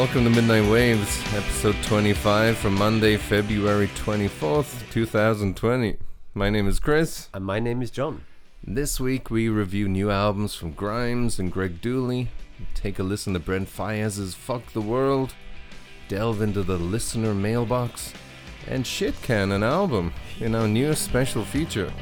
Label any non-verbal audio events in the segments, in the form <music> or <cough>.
Welcome to Midnight Waves, episode 25 from Monday, February 24th, 2020. My name is Chris. And my name is John. This week we review new albums from Grimes and Greg Dulli, take a listen to Brent Faiyaz's Fuck the World, delve into the listener mailbox, and shit can an album in our newest special feature.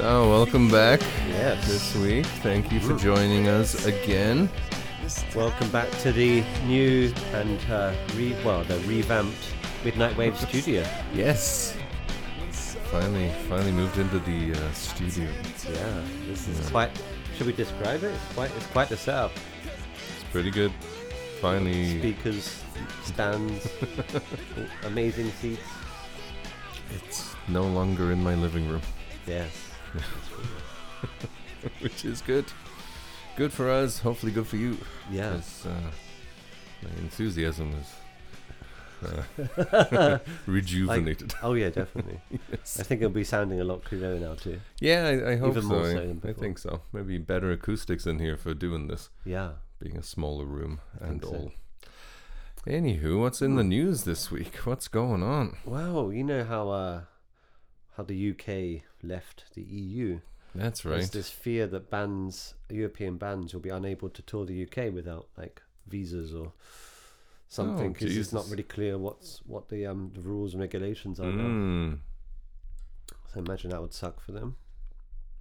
So, welcome back Yes. this week. Thank you for joining us again. Welcome back to the new and uh, re- well, the revamped Midnight Wave studio. Yes. Finally, finally moved into the uh, studio. Yeah, this is quite. Should we describe it? It's quite. It's quite the setup. It's pretty good. Finally, Speakers, stands, <laughs> amazing seats. it's no longer in my living room, Yes. <laughs> which is good. Good for us. Hopefully, good for you. Yeah. uh, my enthusiasm is uh, <laughs> <laughs> rejuvenated. Oh yeah, definitely. yes. I think it'll be sounding a lot clearer now too. Yeah, I, I hope Even so. more I, so than I think so. Maybe better acoustics in here for doing this, Yeah. being a smaller room and think so. all. Anywho, what's in the news this week? What's going on? Well, you know how uh, how the UK left the EU. That's right. There's this fear that bands, European bands, will be unable to tour the UK without like visas or something because it's not really clear what's what the um the rules and regulations are now. Mm. So imagine that would suck for them.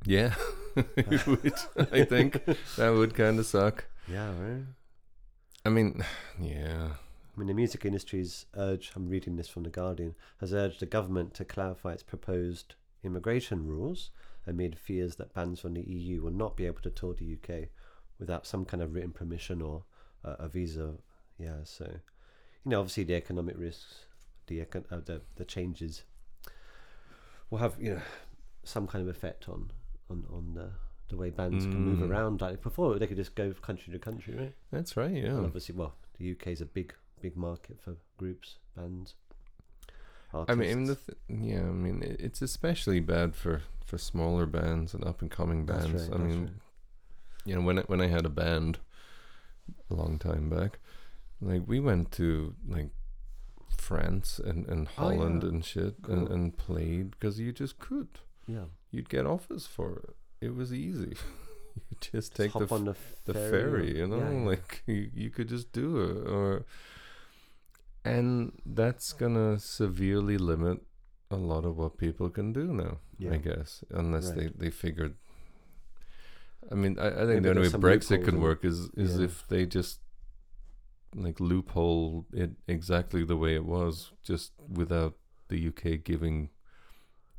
Yeah, <laughs> it would. I think that would kind of suck. Yeah, right. I mean, yeah. I mean, the music industry's urged, I'm reading this from The Guardian, has urged the government to clarify its proposed immigration rules amid fears that bands from the EU will not be able to tour the UK without some kind of written permission or uh, a visa. Yeah, so, you know, obviously the economic risks, the, econ- uh, the, the changes will have, you know, some kind of effect on, on, on the, the way bands can move Mm. around. Like before, they could just go country to country, right? That's right. And Yeah. obviously, well, the UK is a big, big market for groups, bands. I mean, I mean, the th- yeah. I mean, it's especially bad for for smaller bands and up and coming bands. right, I mean, right. you know, when I, when I had a band a long time back, like we went to like France and and Oh, Holland yeah. and shit and Cool. and played because you just could. yeah, You'd get offers for it. It was easy. <laughs> you just take Just the hop on the, the ferry, ferry, you know, yeah. like you, you could just do it, or and that's gonna severely limit a lot of what people can do now. Yeah. I guess, unless Right. they they figured. I mean, I, I think Maybe the only way Brexit could work is is yeah. if they just like loophole it exactly the way it was, just without the UK giving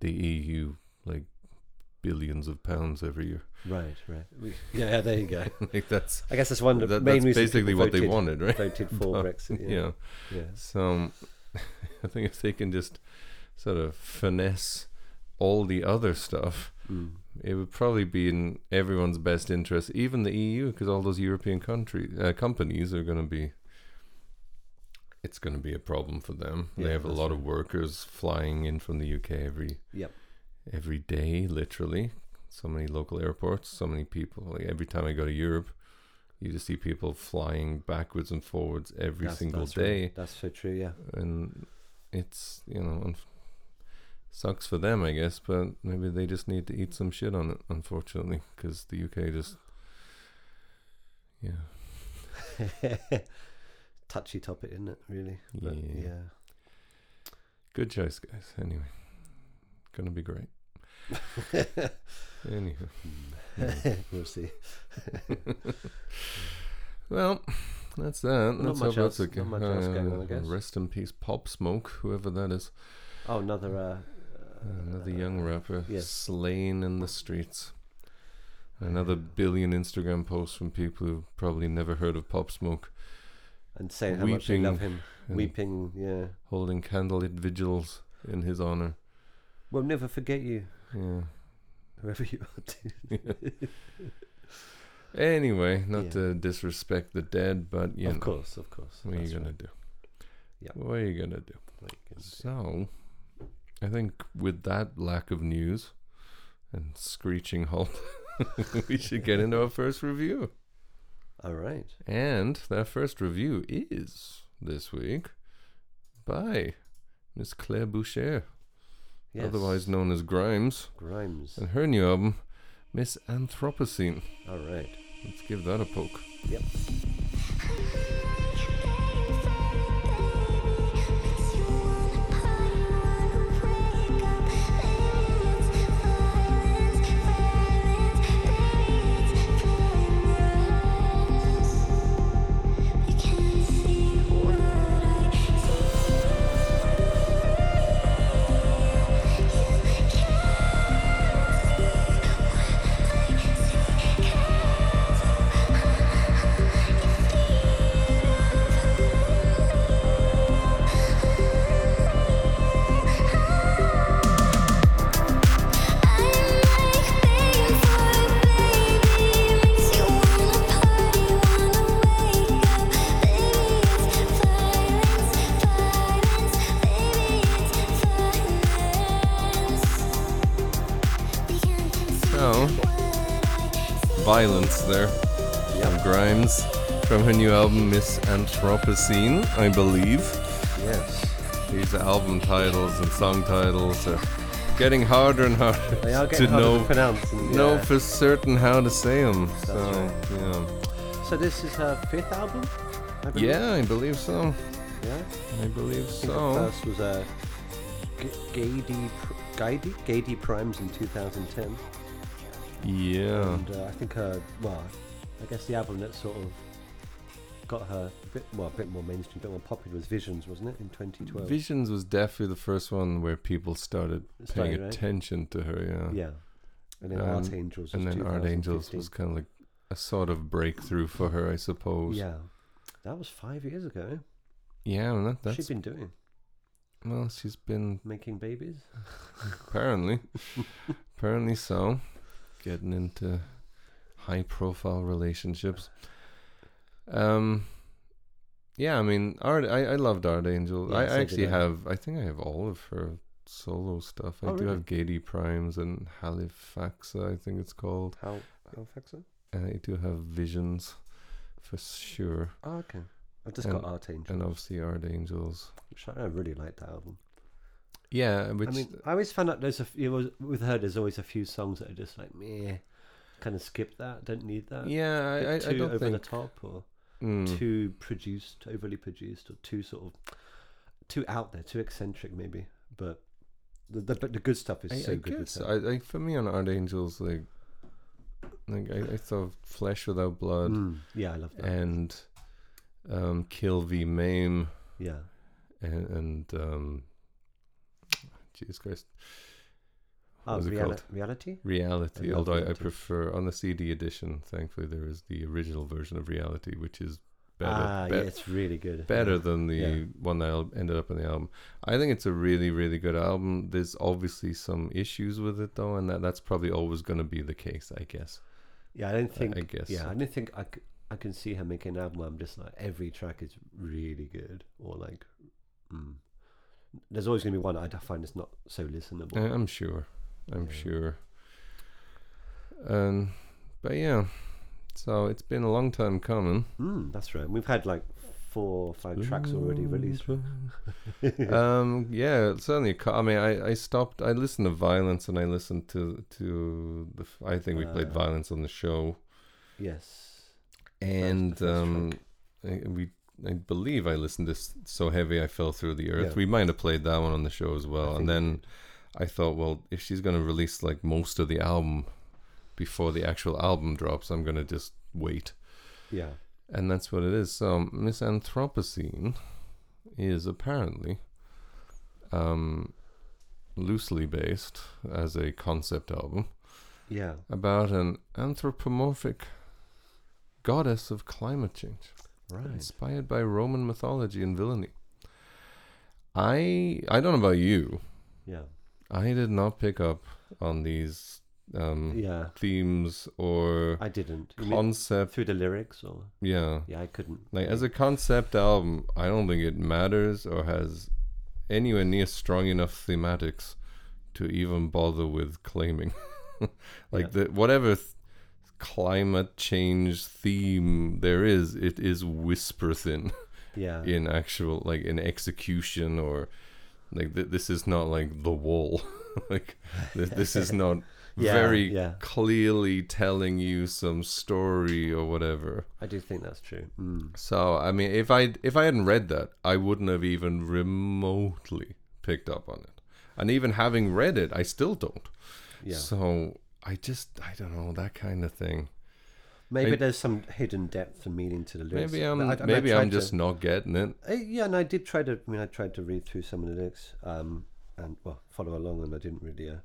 the EU like billions of pounds every year. right, right. We, yeah, there you go. <laughs> like that's I guess that's one of the that, main that's reasons basically what they wanted, right? Voted <laughs> for But, Brexit. yeah. Yeah, yeah. So <laughs> I think if they can just sort of finesse all the other stuff, Mm. it would probably be in everyone's best interest, even the EU, because all those European country uh, companies are going to be. It's going to be a problem for them. Yeah, they have a lot of workers flying in from the UK every Yep. Every day, literally. So many local airports, so many people. Like every time I go to Europe, you just see people flying backwards and forwards every That's- single that's right. day That's so true. Yeah. and it's you know unf- sucks for them i guess but maybe they just need to eat some shit on it unfortunately because the uk just yeah <laughs> Touchy topic, isn't it? Really. But, Yeah. yeah. good choice guys anyway gonna be great <laughs> anywho <laughs> we'll see. <laughs> well that's that Not Let's much hope that's else- okay. not much else going on, I Uh, guess. rest in peace pop smoke whoever that is Oh, another. Uh, another young rapper yes. slain in the streets Another billion Instagram posts from people who've probably never heard of Pop Smoke. And saying how much they love him. Weeping, yeah. Holding candlelit vigils in his honor. We'll never forget you, Yeah. whoever you are. To. <laughs> Anyway, not Yeah. to disrespect the dead, but you of know, course, of course. what are you gonna right. do? Yeah. What are you gonna do? What you can do. So, I think with that lack of news and screeching halt, <laughs> we should get into our first review. All right. And that first review is this week by Miss Claire Boucher, Yes. otherwise known as Grimes, Grimes. and her new album, Miss Anthropocene. All right. Let's give that a poke. Yep. New album, Miss Anthropocene, I believe. Yes. These album titles and song titles are getting harder and harder They are to harder know to pronounce. And, know for certain how to say them. So, right. yeah. So this is her fifth album. I yeah, I believe so. Yeah. I believe I so. the first was uh, G- Geidi Geidi Geidi Primes in 2010, Yeah. and uh, I think her well, I guess the album that sort of got her a bit well, a bit more mainstream, a bit more popular was Visions, wasn't it, in 2012? Visions was definitely the first one where people started paying right? attention to her, yeah. Yeah. And then Um, Angels. and was then Art Angels 2015. was kind of like a sort of breakthrough for her, I suppose. Yeah. That was five years ago. Yeah, and that, What's that's she been doing? well, she's been Making babies? <laughs> apparently, apparently so, getting into high-profile relationships. Um, yeah, I mean, Art. I, I loved Art Angel. Yeah, I did actually I. have. I think I have all of her solo stuff. I Oh, do really? have Geidi Primes and Halfaxa. I think it's called. How Halfaxa? And I do have Visions, for sure, Oh, okay. I've just And- got Archangel. and obviously Art Angels. which I I really like that album. Yeah, which I mean, I always found out there's a few, was, with her. There's always a few songs that are just like meh, kind of skip that. Don't need that. yeah, I, I, I don't over the think. top or mm, too produced, overly produced, or too sort of too out there, too eccentric maybe. But the the, the good stuff is I, so I good. guess. I, I for me on Art Angels like like I, I thought Flesh Without Blood Mm, yeah, I love that. and um, Kill V Maim yeah, and, and um, Jesus Christ oh, was it reali- called? reality. Reality. love Although I, I prefer on the CD edition. Thankfully, there is the original version of Reality, which is better. ah, be- yeah, it's really good. better yeah. than the Yeah. one that ended up on the album. I think it's a really, really good album. There's obviously some issues with it though, and that, that's probably always going to be the case, I guess. Yeah, I don't think. I guess Yeah. I don't think I, c- I can see her making an album. where I'm just like every track is really good, or like, mm. there's always gonna be one I find is not so listenable. I'm sure. I'm Yeah. sure. Um, but yeah, so it's been a long time coming. Mm, that's right. We've had like four or five tracks already released. <laughs> um, yeah, certainly. I mean, I, I stopped. I listened to Violence, and I listened to to the. I think we played Uh, Violence on the show, yes. and um, I, we. I believe I listened to "So Heavy I Fell Through the Earth." Yeah. We might have played that one on the show as well, and then. I thought, well, if she's going to release like most of the album before the actual album drops, I'm going to just wait. yeah, And that's what it is. So, Miss Anthropocene is apparently um, loosely based as a concept album Yeah. about an anthropomorphic goddess of climate change, Right. inspired by Roman mythology and villainy. I I don't know about you. Yeah. I did not pick up on these um, Yeah. themes or I didn't. You concept. through the lyrics or Yeah, yeah, I couldn't. like as a concept album, I don't think it matters or has anywhere near strong enough thematics to even bother with claiming. <laughs> like Yeah. the whatever th- climate change theme there is, it is whisper thin yeah. <laughs> in actual like in execution or like th- this is not like the wall. <laughs> like th- this is not <laughs> Yeah, very yeah. clearly telling you some story or whatever. I do think that's true. Mm. So I mean, if I if I hadn't read that, I wouldn't have even remotely picked up on it. And even having read it, I still don't. Yeah. So I just I don't know that kind of thing. Maybe I- there's some hidden depth and meaning to the lyrics. Maybe I'm I- I maybe I'm tried to- just not getting it. Uh, yeah, and I did try to. I mean, I tried to read through some of the lyrics, um, and well, follow along, and I didn't really uh,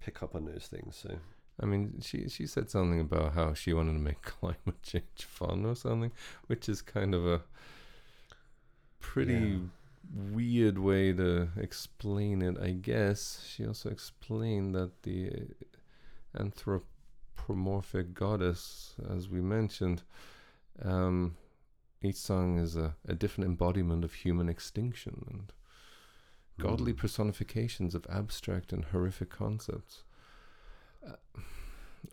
pick up on those things. So I mean, she she said something about how she wanted to make <laughs> climate change fun or something, which is kind of a pretty Yeah. weird way to explain it, I guess. She also explained that the anthropomorphic goddess, as we mentioned, um, each song is a, a different embodiment of human extinction and godly Mm. personifications of abstract and horrific concepts. Uh,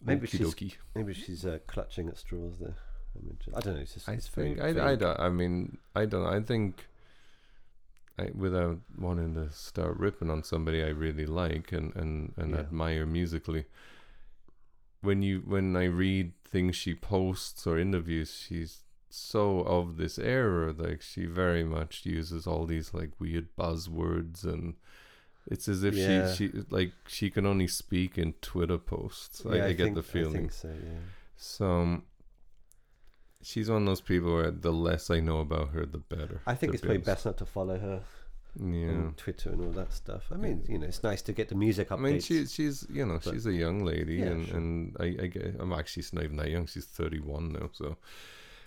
Maybe she's- maybe she's uh, clutching at straws there. I, mean, I don't know. It's just. I think I, I, I mean I don't I think I, without wanting to start ripping on somebody I really like and and, and Yeah. admire musically when you when I read things she posts or interviews she's so of this era like she very much uses all these like weird buzzwords and it's as if Yeah. she she like she can only speak in Twitter posts Yeah, I, I, get think, the I feeling think so. Yeah. so um, she's one of those people where the less I know about her, the better. I think it's probably honest. best not to follow her Yeah. Twitter and all that stuff. I mean, you know, it's nice to get the music updates. I mean, she, she's you know she's a young lady, Yeah, and sure. and I, I get, I'm actually she's not even that young. She's 31 now, so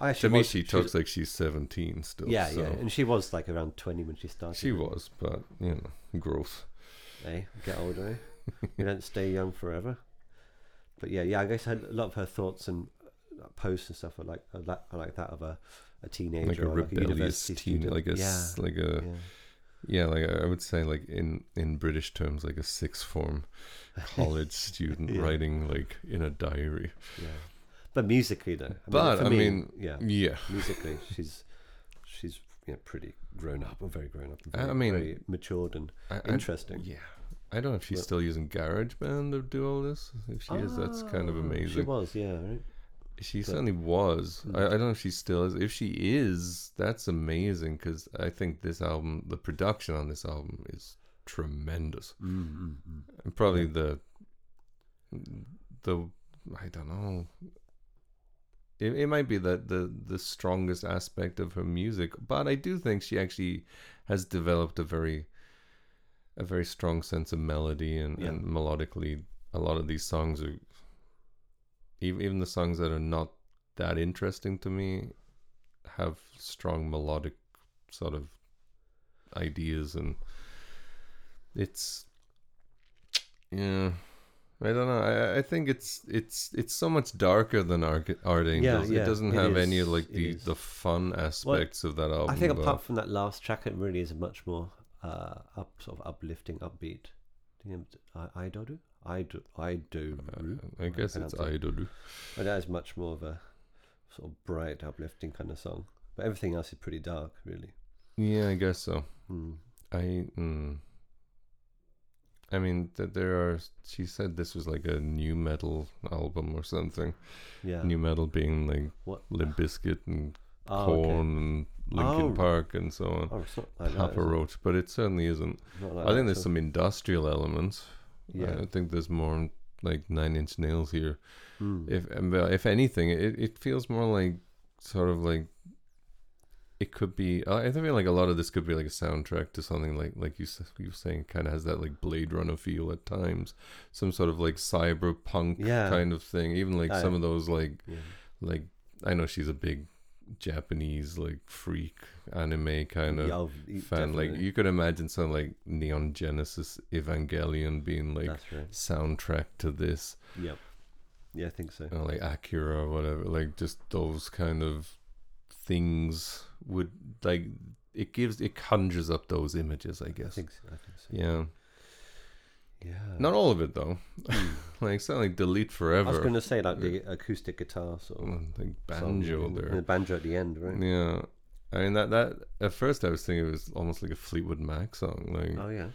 I to actually me was- she talks like she's 17 still. Yeah, so. yeah, and she was like around twenty when she started. She was, but you know, growth. Eh? Get older. Eh? you don't <laughs> stay young forever. But yeah, yeah. I guess a lot of her thoughts and posts and stuff are like are like, are like that of a, a teenager Like a or like a rebellious teen, student. like a yeah, like a yeah. Yeah, like I would say like in in British terms, like a sixth form <laughs> college student Yeah. writing like in a diary. yeah. But musically, though. I But, for I me, mean, yeah, Yeah, musically, she's she's you know, pretty grown up and very grown up. And I mean, very matured and I, I- interesting. Yeah. I don't know if she's But- still using GarageBand to do all this. If she is, that's kind of ah, amazing. She was, yeah, right. She but- certainly was. Mm. I, I don't know if she still is. If she is, that's amazing because I think this album, the production on this album is tremendous. Mm, mm, mm. And probably the, the, I don't know. It, it might be the, the, the strongest aspect of her music, but I do think she actually has developed a very, a very strong sense of melody and, Yeah. and melodically. A lot of these songs are, even even the songs that are not that interesting to me, have strong melodic sort of ideas and it's yeah I don't know. I, I think it's it's it's so much darker than Art, Art Angels. yeah, it doesn't it have any is, of like the, is. the fun aspects of that album. I think apart from that last track, it really is a much more uh, up, sort of uplifting, upbeat. I, I do, I do, I do. uh, I guess it's Idol. But that is much more of a sort of bright, uplifting kind of song. But everything else is pretty dark, really. Yeah, I guess so. Mm. I mm, I mean that there are. She said this was like a nu metal album or something. Yeah. Nu metal being like What? Limp Bizkit and Oh, Korn okay. and Linkin Oh. Park and so on. Oh, it's not like that, Papa it? Roach, but it certainly isn't. Like I think there's so- some industrial elements. Yeah. I think there's more like Nine Inch Nails here. Mm. If if anything, it it feels more like sort of like it could be. I I feel like a lot of this could be like a soundtrack to something like like you you were saying, kind of has that like Blade Runner feel at times, some sort of like cyberpunk Yeah. kind of thing. Even like Oh, some of those like Yeah. like I know she's a big Japanese like freak anime kind of Yeah, fan. Like you could imagine some like Neon Genesis Evangelion being like right. soundtrack to this, Yep. Yeah, I think so. or like Akira or whatever. Like just those kind of things would like it gives it conjures up those images. I I guess. think so. I think so. Yeah, Yeah. not all of it though. <laughs> like something like Delete forever. I was going to say like the acoustic guitar sort of Mm, like banjo and- there. the banjo at the end, right? Yeah. I mean that that at first I was thinking it was almost like a Fleetwood Mac song, like, Oh yeah.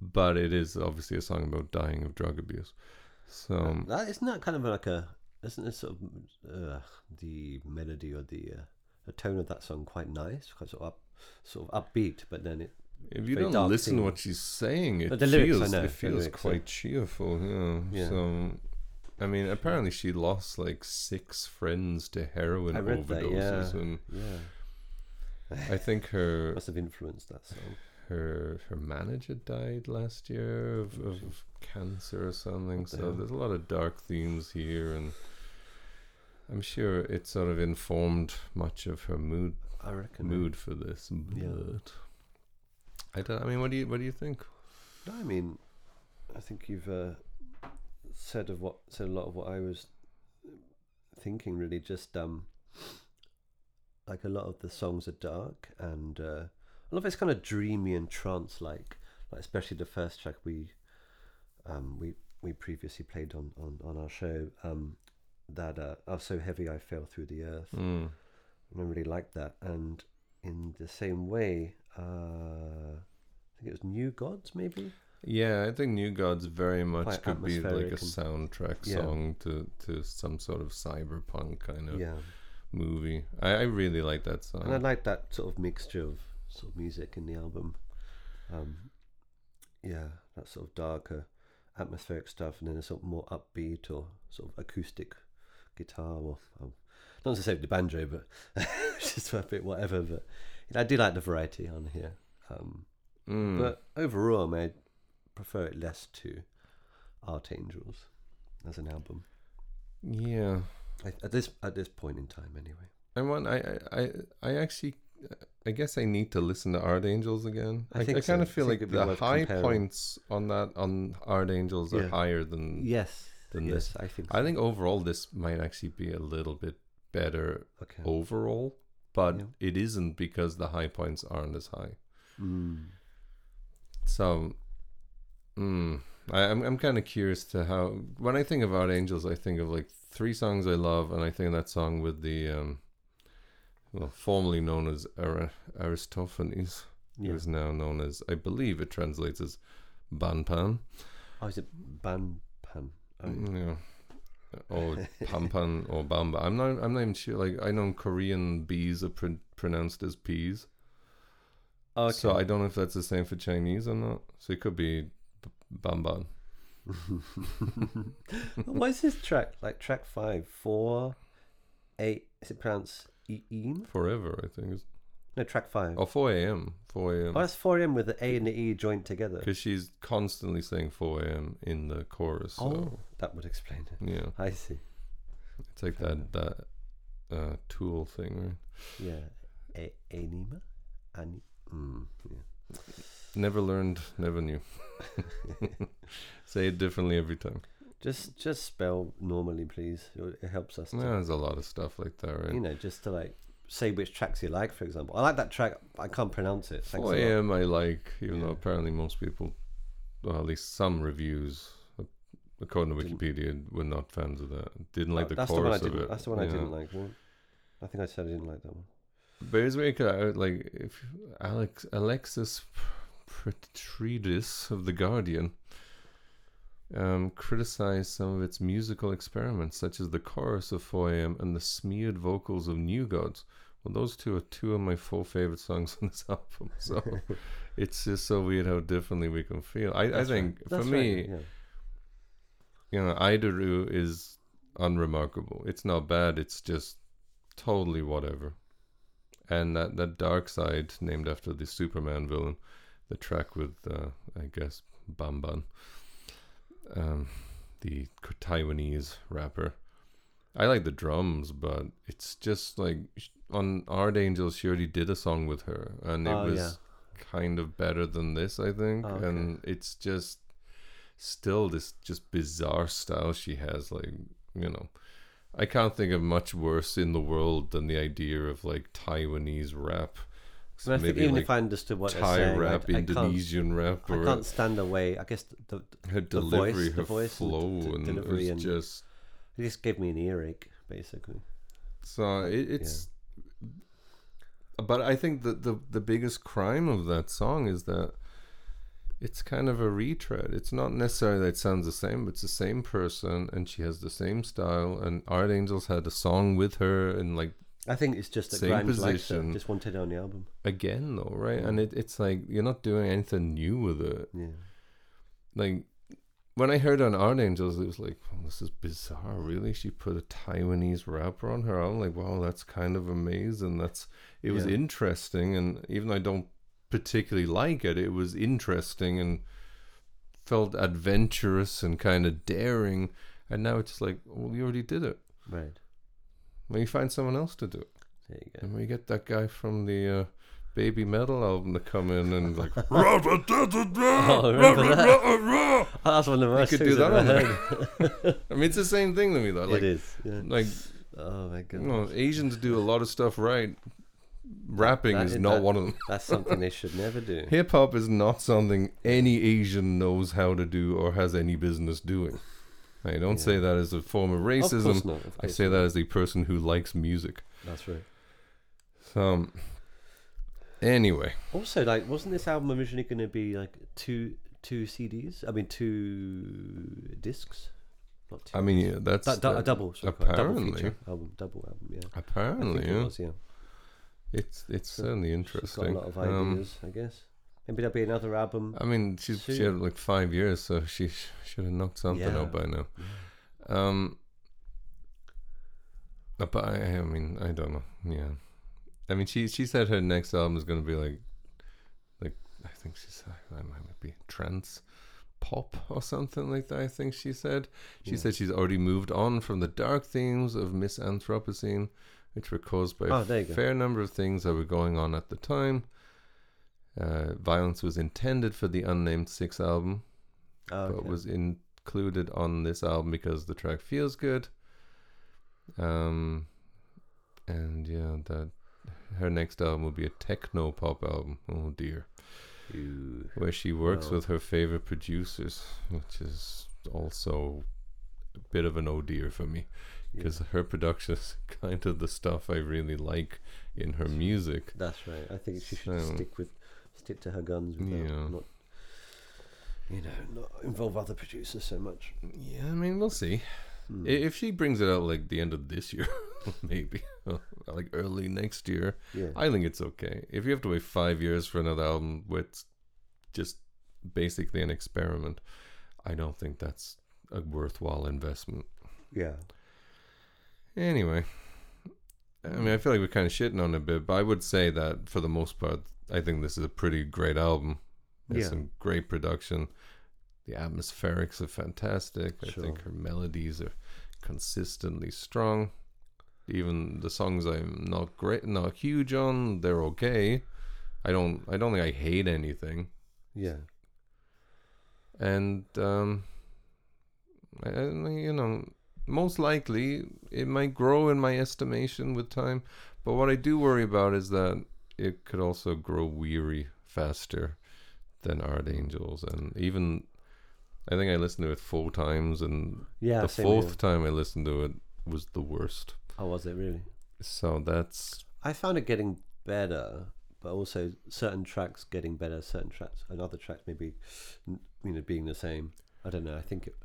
but it is obviously a song about dying of drug abuse. So um, that isn't that kind of like a isn't it sort of uh, the melody or the uh, the tone of that song quite nice, quite sort of up, sort of upbeat, but then it if you don't listen to what she's saying, it But feels it feels quite cheerful. Yeah. Yeah. So I mean, apparently she lost like six friends to heroin read that, overdoses, yeah. and yeah I think her <laughs> must have influenced that song. her her manager died last year of, of cancer or something. So there's a lot of dark themes here, and I'm sure it sort of informed much of her mood I reckon. mood for this. Yeah. I don't. I mean, what do you what do you think? No, I mean, I think you've uh, said of what said a lot of what I was thinking. Really, just um, like a lot of the songs are dark, and uh, a lot of it's kind of dreamy and trance-like. Like especially the first track we um, we we previously played on on, on our show. Um, that uh, "Oh So Heavy I Fell Through the Earth." Mm. and I really liked that. And in the same way, uh, I think it was New Gods, maybe. Yeah, I think New Gods very much Quite could be like a soundtrack Yeah. song to, to some sort of cyberpunk kind of Yeah, movie. I, I really like that song. and I like that sort of mixture of sort of music in the album. Um, yeah, that sort of darker, atmospheric stuff, and then a sort of more upbeat or sort of acoustic guitar, or um, not necessarily the banjo, but <laughs> just a bit whatever. But I do like the variety on here. Um, Mm. But overall, I prefer it less to Art Angels as an album. yeah, I, at this at this point in time, anyway. I want. I I I actually. I guess I need to listen to Art Angels again. I I, think I kind so. of feel like the high comparing. points on that on Art Angels are Yeah. higher than. Yes, Than yes, this. I think. I think overall this might actually be a little bit better Okay. overall, but Yeah. it isn't because the high points aren't as high. Mm. So, mm, I, I'm I'm kind of curious to how when I think about angels, I think of like three songs I love, and I think that song with the um, well, formerly known as Ara- Aristophanes, Yeah. is now known as I believe it translates as Banpan, Oh, is it Ban Pan? Oh, yeah, Oh, or Pampan or oh, Bamba. I'm not I'm not even sure. Like I know Korean B's are pr- pronounced as P's. Oh, okay. So I don't know if that's the same for Chinese or not. So it could be B- Bamban. <laughs> what is this track? Like track five, four, eight. Is it pronounced e-? Forever, I think. Is, No, track five. oh, 4 a.m. 4 a.m. Oh, that's four a.m. with the A and the E joined together. Because she's constantly saying 4 a.m. in the chorus. So, Oh, that would explain it. yeah. I see. It's like Fair that, that uh, tool thing, right? Yeah, A- anima, Ani. Mm, yeah. Never learned, never knew. <laughs> Say it differently every time. Just just spell normally, please. It it helps us. Yeah, there's a lot of stuff like that, right? You know, just to like say which tracks you like. For example, I like that track. I can't pronounce it. Thanks 4 a.m. I like, even though apparently most people, well, at least some reviews, uh, according to Didn't- Wikipedia, were not fans of that. Didn't like Uh, the that's the one I chorus of didn't. it. That's the one I Yeah. didn't like. Well, I think I said I didn't like that one. But it's very good. Like if Alex Alexis Petridis of the Guardian um, criticized some of its musical experiments, such as the chorus of 4am and the smeared vocals of New Gods. Well, those two are two of my four favorite songs <laughs> on this album. So <laughs> it's just so weird how differently we can feel. I, I think right. for That's me, right, yeah. you know, Idoru is unremarkable. It's not bad. It's just totally whatever. and that that Darkseid, named after the Superman villain, the track with uh, I guess Bamban, um, the Taiwanese rapper. I like the drums, but it's just like on Art Angels, she already did a song with her, and it Oh, was yeah. kind of better than this, I think. Oh, okay. And it's just still this just bizarre style she has. Like you know, I can't think of much worse in the world than the idea of like Taiwanese rap. And I think even like if I understood what they're Thai saying, rap, I, I Indonesian rap, I can't stand away. I guess the, her delivery, voice- the voice and the flow, d- and, delivery and- just it just gave me an earache, basically. so it, it's. But I think that the the biggest crime of that song is that it's kind of a retread. It's not necessarily that it sounds the same, but it's the same person, and she has the same style. And Art Angels had a song with her, and like I think it's just that Same Grimes position. just wanted on the album. again though, right? And Mm. it, it's like you're not doing anything new with it. Yeah. like when I heard on Art Angels, it was like, oh, this is bizarre. Really, she put a Taiwanese rapper on her album. Like, wow, that's kind of amazing. That's it was Yeah. interesting, and even though I don't particularly like it, it was interesting and felt adventurous and kind of daring. And now it's like, well, you already did it. Right. When you find someone else to do it, There you go. and when you get that guy from the uh, Baby Metal album to come in and like, Oh, that? Oh, that's one of the worst could do that I've on ever. <laughs> I mean, it's the same thing to me though. Like, it is. Yeah. like Oh my You goodness. know, Asians do a lot of stuff right. Rapping That- is that- not one of them. <laughs> That's something they should never do. Hip hop is not something any Asian knows how to do or has any business doing. I don't Yeah. say that as a form of Of racism. not, of I say not. that as a person who likes music. That's right. So, anyway, Also, like, wasn't this album originally going to be like two two CDs? I mean, two discs. Not two. I mean, yeah, that's Du- du- a double. Sorry, a double apparently. feature album, double album. Yeah. Apparently, it yeah. was. Yeah. It's it's So certainly interesting. got a lot of Um, ideas, I guess. Maybe there'll be another album. I mean, she's she Soon. had like five years, so she sh- should have knocked something Yeah. out by now. Um, but I, I mean, I don't know. Yeah, I mean, she she said her next album is gonna be like, like I think she said I might be trance pop or something like that. I think she said. She Yeah. said she's already moved on from the dark themes of Miss Anthropocene, which were caused by Oh, a go. fair number of things that were going on at the time. Uh, violence was intended for the unnamed six album, Oh, but was included on this album because the track feels good. Um, and yeah, that her next album will be a techno pop album. Oh dear, Ooh. where she works with her favorite producers, which is also a bit of an oh dear for me Yeah. because her production is <laughs> kind of the stuff I really like in her music. That's right. I think she should So- stick with stick to her guns. Without Yeah. Not, you know, not involve other producers so much. Yeah, I mean, we'll see. Hmm. If she brings it out like the end of this year, <laughs> maybe <laughs> like early next year, yeah. I think it's okay. If you have to wait five years for another album with just basically an experiment, I don't think that's a worthwhile investment. yeah. Anyway, I mean, I feel like we're kind of shitting on it a bit, but I would say that for the most part, I think this is a pretty great album. There's Yeah. some great production. The atmospherics are fantastic. Sure. I think her melodies are consistently strong. Even the songs I'm not great, not huge on, they're okay. I don't, I don't think I hate anything. Yeah. and um, I, I- you know, most likely it might grow in my estimation with time. But what I do worry about is that it could also grow weary faster than Art Angels, and even I think I listened to it four times, and Yeah. the fourth here. time I listened to it was the worst. Oh, was it really? So that's I found it getting better, but also certain tracks getting better, certain tracks and other tracks maybe, you know, being the same. I don't know. I think it,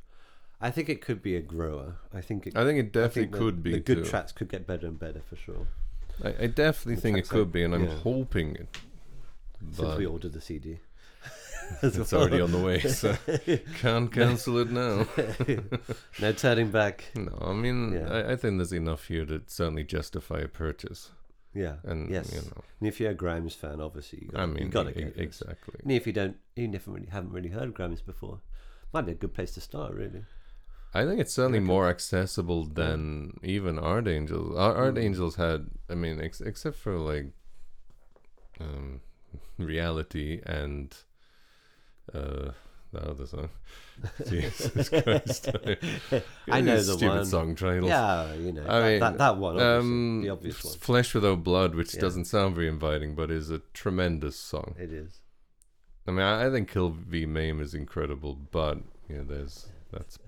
I think it could be a grower. I think it. I think it definitely think the- could be The good too. tracks could get better and better for sure. I, I definitely The think it could are- be, and I'm yeah. hoping it. Since we ordered the CD. <laughs> it's already on the way, so <laughs> can't cancel it now. <laughs> no turning back. No, I mean, Yeah. I, I think there's enough here to certainly justify a purchase. Yeah. and yes. you know, And if you're a Grimes fan, obviously you got, I mean, you got to e- get this. exactly. And if you don't, you never really haven't really heard Grimes before, might be a good place to start. Really. I think it's certainly more accessible than even Art Angels. Art, Art Mm. Angels had, I mean, ex- except for like um, <laughs> reality and uh, the other song. <laughs> Jesus Christ! <laughs> I know the stupid one. song titles. Yeah, you know I that, mean, that, that one, Um, the obvious one. Flesh Without Blood, which Yeah. doesn't sound very inviting, but is a tremendous song. It is. I mean, I, I think Kill V Maim is incredible, but you know, there's that's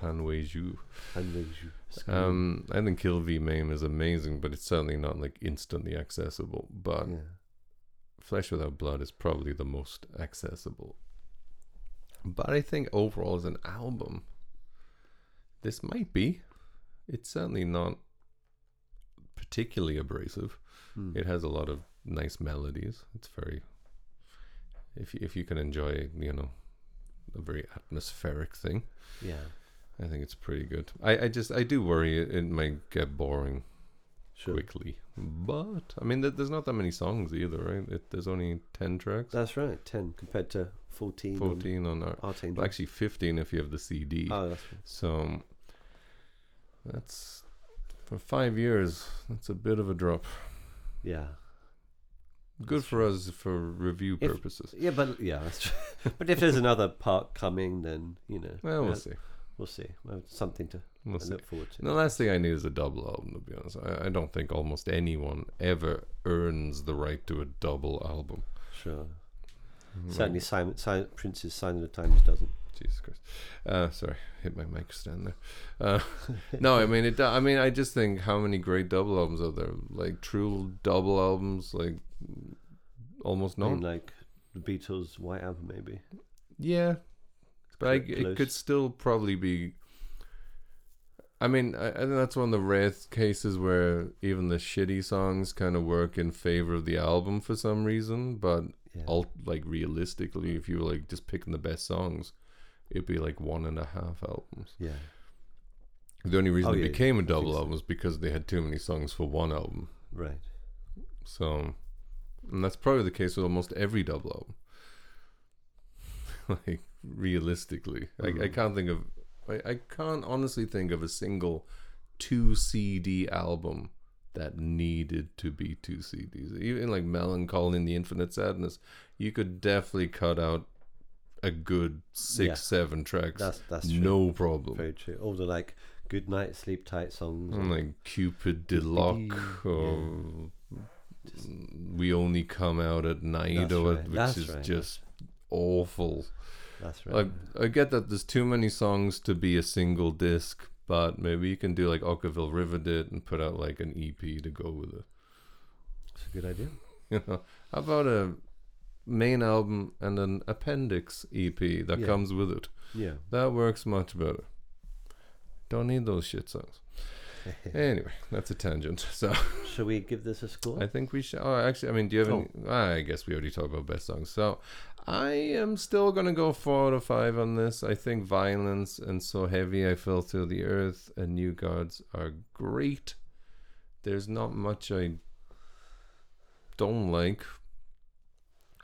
Panway Ju. And the ju- scream. Um, I think Kill V Maim is amazing, but it's certainly not like instantly accessible. But yeah. Flesh Without Blood is probably the most accessible. But I think overall, as an album, this might be. It's certainly not particularly abrasive. Hmm. It has a lot of nice melodies. It's very. If you, if you can enjoy, you know, a very atmospheric thing, yeah. I think it's pretty good. I, I just I do worry it, it might get boring Sure. quickly, but I mean, there- there's not that many songs either, right? It, there's only ten tracks, That's right. Ten compared to fourteen. fourteen on our, On Angels. well, actually fifteen if you have the CD. Oh, that's right. So um, that's for five years. That's a bit of a drop. Yeah. Good That's for us for review If- purposes. Yeah, but yeah, that's true. <laughs> but if there's another part coming, then you know. Well, we'll see. We'll see. Something to We'll look forward to. The last thing I need is a double album. To be honest, I, I don't think almost anyone ever earns the right to a double album. Sure. Like, Certainly, Simon, Simon Prince's "Sign of the Times" doesn't. Jesus Christ. Uh, sorry, hit my mic stand there. Uh, <laughs> no, I mean it. I mean, I just think how many great double albums are there? Like true double albums, like almost I none. mean, like the Beatles' White Album, maybe. yeah, but I, it could still probably be. I mean, I, I think that's one of the rare cases where even the shitty songs kind of work in favor of the album for some reason. But Yeah. all like realistically, if you were like just picking the best songs, it'd be like one and a half albums. yeah. The only reason Oh, it yeah, became a double so. album was because they had too many songs for one album. Right. So, and that's probably the case with almost every double album. <laughs> like realistically, I, I Mhm. can't think of, I, I can't honestly think of a single two CD album that needed to be two CDs. Even like Mellon Collie and the Infinite Sadness, you could definitely cut out a good six, Yeah. seven tracks. That's that's true. no problem. Very true. All the like "Good Night, Sleep Tight" songs. And- like Cupid de Cupid, Lock or We Only Come Out at Night or right, which that's is right, just awful. That's right. I I get that there's too many songs to be a single disc, but maybe you can do like Okkervil River did and put out like an EP to go with it. It's a good idea. <laughs> You know, how about a main album and an appendix EP that Yeah. comes with it? Yeah. That works much better. Don't need those shit songs. <laughs> Anyway, that's a tangent. So <laughs> Shall we give this a score? I think we should. Oh, actually, I mean, do you have Oh. any? Ah, I guess we already talked about best songs. So I am still gonna go four out of five on this. I think Violence and So Heavy I Fell Through the Earth and New Gods are great. There's not much I don't like.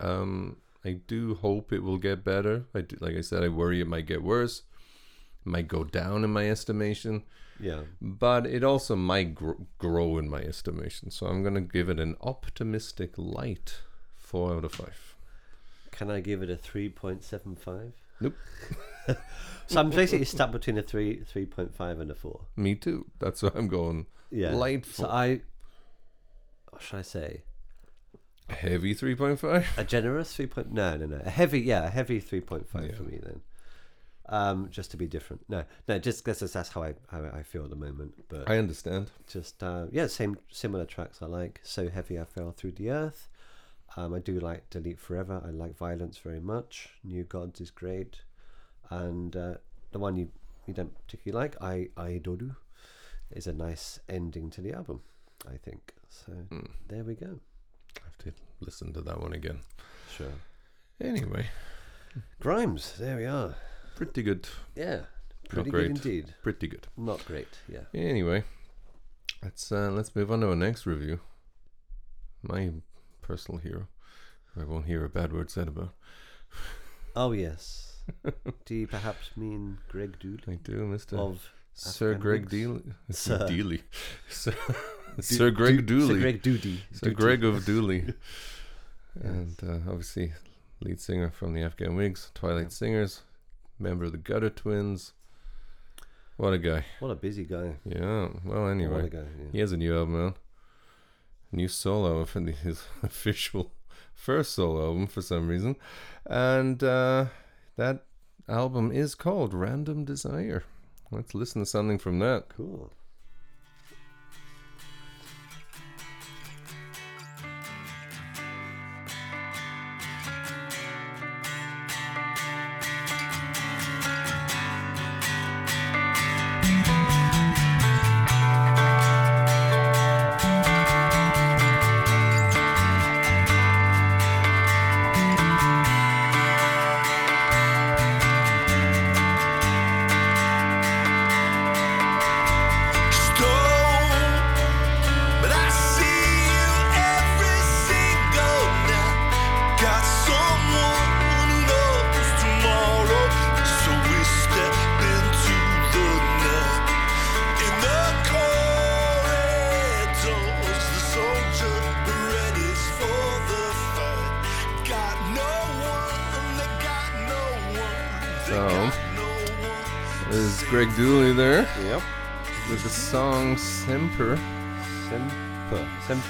Um, I do hope it will get better. I do, like I said, I worry it might get worse, It might go down in my estimation yeah. but it also might gr- grow in my estimation. So I'm gonna give it an optimistic light four out of five. Can I give it a three point seven five? Nope. <laughs> so I'm basically stuck between a three, three point five, and a four. Me too. That's why I'm going Yeah. light So. I, what should I say? A heavy three point five. A generous three point? No, no, no. A heavy, yeah, a heavy three point five Yeah. for me then. Um, just to be different. No, no, just because that's how I how I feel at the moment. But I understand. just uh, yeah, same similar tracks I like. So heavy, I fell through the earth. Um, I do like Delete Forever. I like Violence very much. New Gods is great, and uh, the one you you don't particularly like, I I Idoru, is a nice ending to the album. I think so. Mm, There we go. I have to listen to that one again. Sure. Anyway, Grimes. There we are. pretty good. Yeah. Pretty great. good indeed. Pretty good. Not great. Yeah. Anyway, let's uh, let's move on to our next review. my personal hero. I won't hear a bad word said about. <laughs> Oh yes. Do you perhaps mean Greg Dulli I do, Mister of Sir Greg Dulli. Sir. Dealey. <laughs> Sir, Do- Sir Greg Dulli. Sir Greg Doody. Sir Greg of Dulli. <laughs> And uh, obviously, lead singer from the Afghan Whigs, Twilight Yeah. Singers, member of the Gutter Twins. What a guy. What a busy guy. Yeah. Well, What a anyway, guy. he has a new album out. New solo <laughs> for the- his official first solo album for some reason. And uh, that album is called Random Desire. Let's listen to something from that. Cool.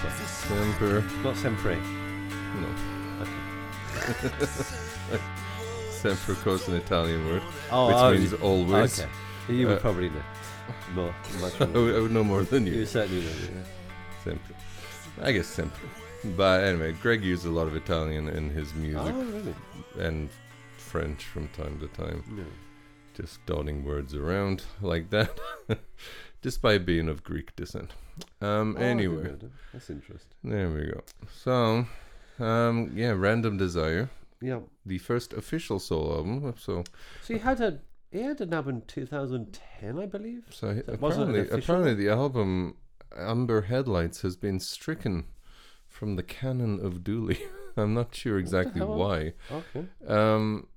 Semper. Semper. Not sempre. No. Okay. Of course an Italian word, Oh, which oh, means you- always. Okay. You Uh, would probably know. More. Much I would, I would know more than You you. certainly know. Yeah. Sempre. I guess sempre. But anyway, Greg used a lot of Italian in his music Oh, really? and French from time to time, No. just dotting words around like that, <laughs> despite being of Greek descent. Um, Oh, anyway. That's interesting. there we go. So, um, yeah, Random Desire, Yeah. the first official solo album. So, So he had a he had an album in 2010, I believe. so That apparently, apparently the album Amber Headlights has been stricken from the canon of Dulli. <laughs> I'm not sure exactly why. Okay. Um,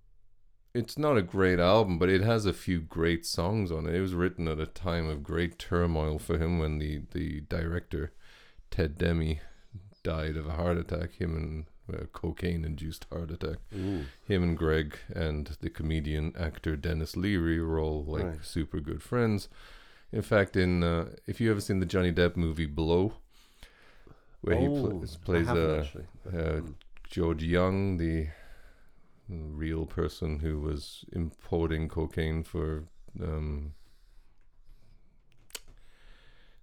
it's not a great album, but it has a few great songs on it. It was written at a time of great turmoil for him when the, the director, Ted Demme, died of a heart attack. Him and uh, cocaine induced heart attack. Ooh. Him and Greg and the comedian actor Denis Leary were all like Right. super good friends. In fact, in uh, if you ever seen the Johnny Depp movie Blow, where he Oh, pl- plays a actually. uh, Mm. George Jung, the real person who was importing cocaine for um,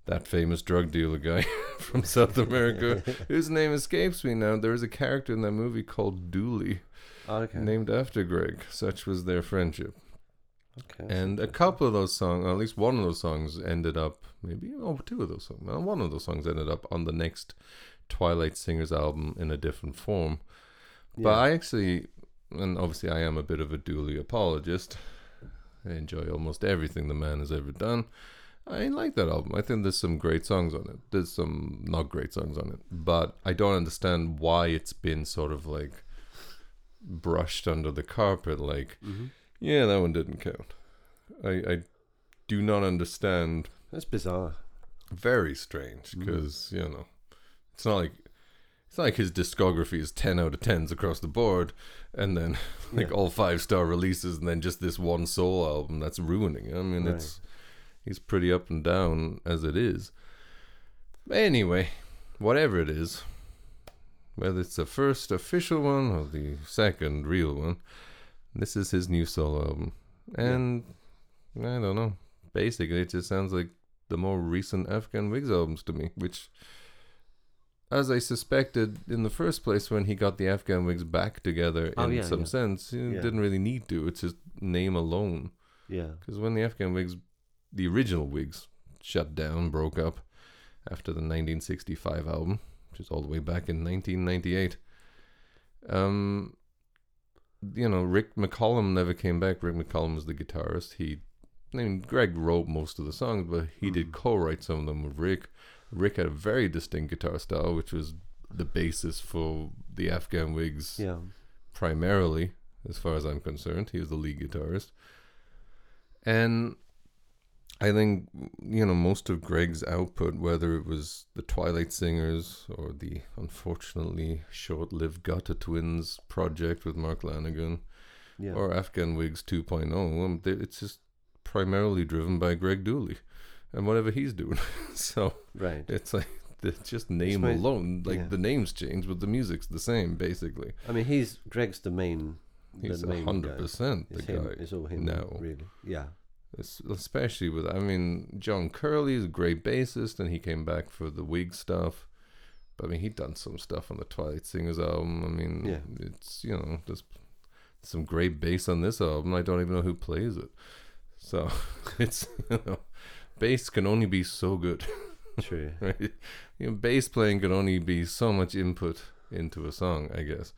that famous drug dealer guy <laughs> from South America, <laughs> whose name escapes me now. There is a character in that movie called Dulli, okay. named after Greg. Such was their friendship. okay. And a couple of those songs, or at least one of those songs, ended up maybe oh two of those songs. One of those songs ended up on the next Twilight Singers album in a different form. But Yeah. I actually, and obviously I am a bit of a Dulli apologist. I enjoy almost everything the man has ever done. I like that album. I think there's some great songs on it. There's some not great songs on it, but I don't understand why it's been sort of like brushed under the carpet. Like, Mhm. yeah, that one didn't count. I, I do not understand. That's bizarre. Very strange Mm. because you know, it's not like it's like his discography is ten out of tens across the board, and then <laughs> like Yeah. all five star releases, and then just this one solo album that's ruining. it. I mean, Right. it's he's pretty up and down as it is. Anyway, whatever it is, whether it's the first official one or the second real one, this is his new solo album, and I don't know. Basically, it just sounds like the more recent Afghan Whigs albums to me, which, as I suspected in the first place when he got the Afghan Whigs back together Oh, in yeah, some yeah. sense, he Yeah. didn't really need to. It's his name alone. Yeah. Because when the Afghan Whigs, the original Whigs, shut down, broke up after the 1965 album, which is all the way back in 1998, um, you know, Rick McCollum never came back. Rick McCollum was the guitarist. He, I mean, Greg wrote most of the songs, but he did Mhm. co-write some of them with Rick. Rick had a very distinct guitar style, which was the basis for the Afghan Whigs Yeah. primarily, as far as I'm concerned. He was the lead guitarist. And I think, you know, most of Greg's output, whether it was the Twilight Singers or the unfortunately short lived Gutter Twins project with Mark Lanegan Yeah. or Afghan Whigs 2.0, um, it's just primarily driven by Greg Dulli and whatever he's doing. <laughs> so right. it's like, the just name my- alone, like yeah. the names change, but the music's the same, basically. I mean, he's Greg's the main. He's the a main hundred guy. percent the It's him. guy. It's all him. now. Really. Yeah. Es- especially with I mean John Curley is a great bassist and he came back for the Whig stuff but I mean he'd done some stuff on the Twilight Singers album I mean Yeah. it's you know there's some great bass on this album I don't even know who plays it so <laughs> it's you know bass can only be so good <laughs> True. right you know bass playing can only be so much input into a song I guess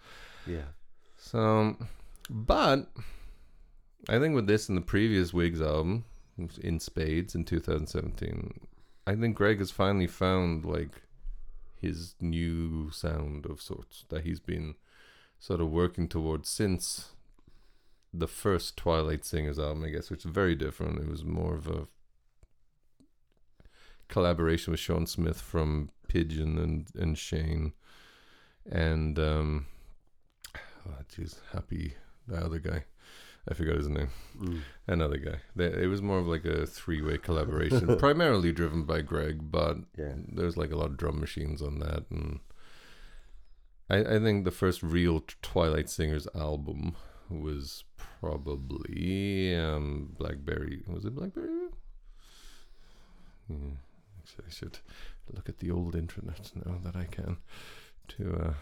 Yeah. so, um, but I think with this and the previous Whigs album, in Spades in 2017, I think Greg has finally found like his new sound of sorts that he's been sort of working towards since the first Twilight Singers album, I guess, which is very different. It was more of a collaboration with Shawn Smith from Pigeon and, and Shane. And um oh jeez, happy the other guy. I forgot his name. Mm. Another guy. It was more of like a three way collaboration, <laughs> primarily driven by Greg, but Yeah. there's like a lot of drum machines on that and I, I think the first real Twilight Singers album was probably um Blackberry was it Blackberry? Yeah, actually I should look at the old internet now that I can to uh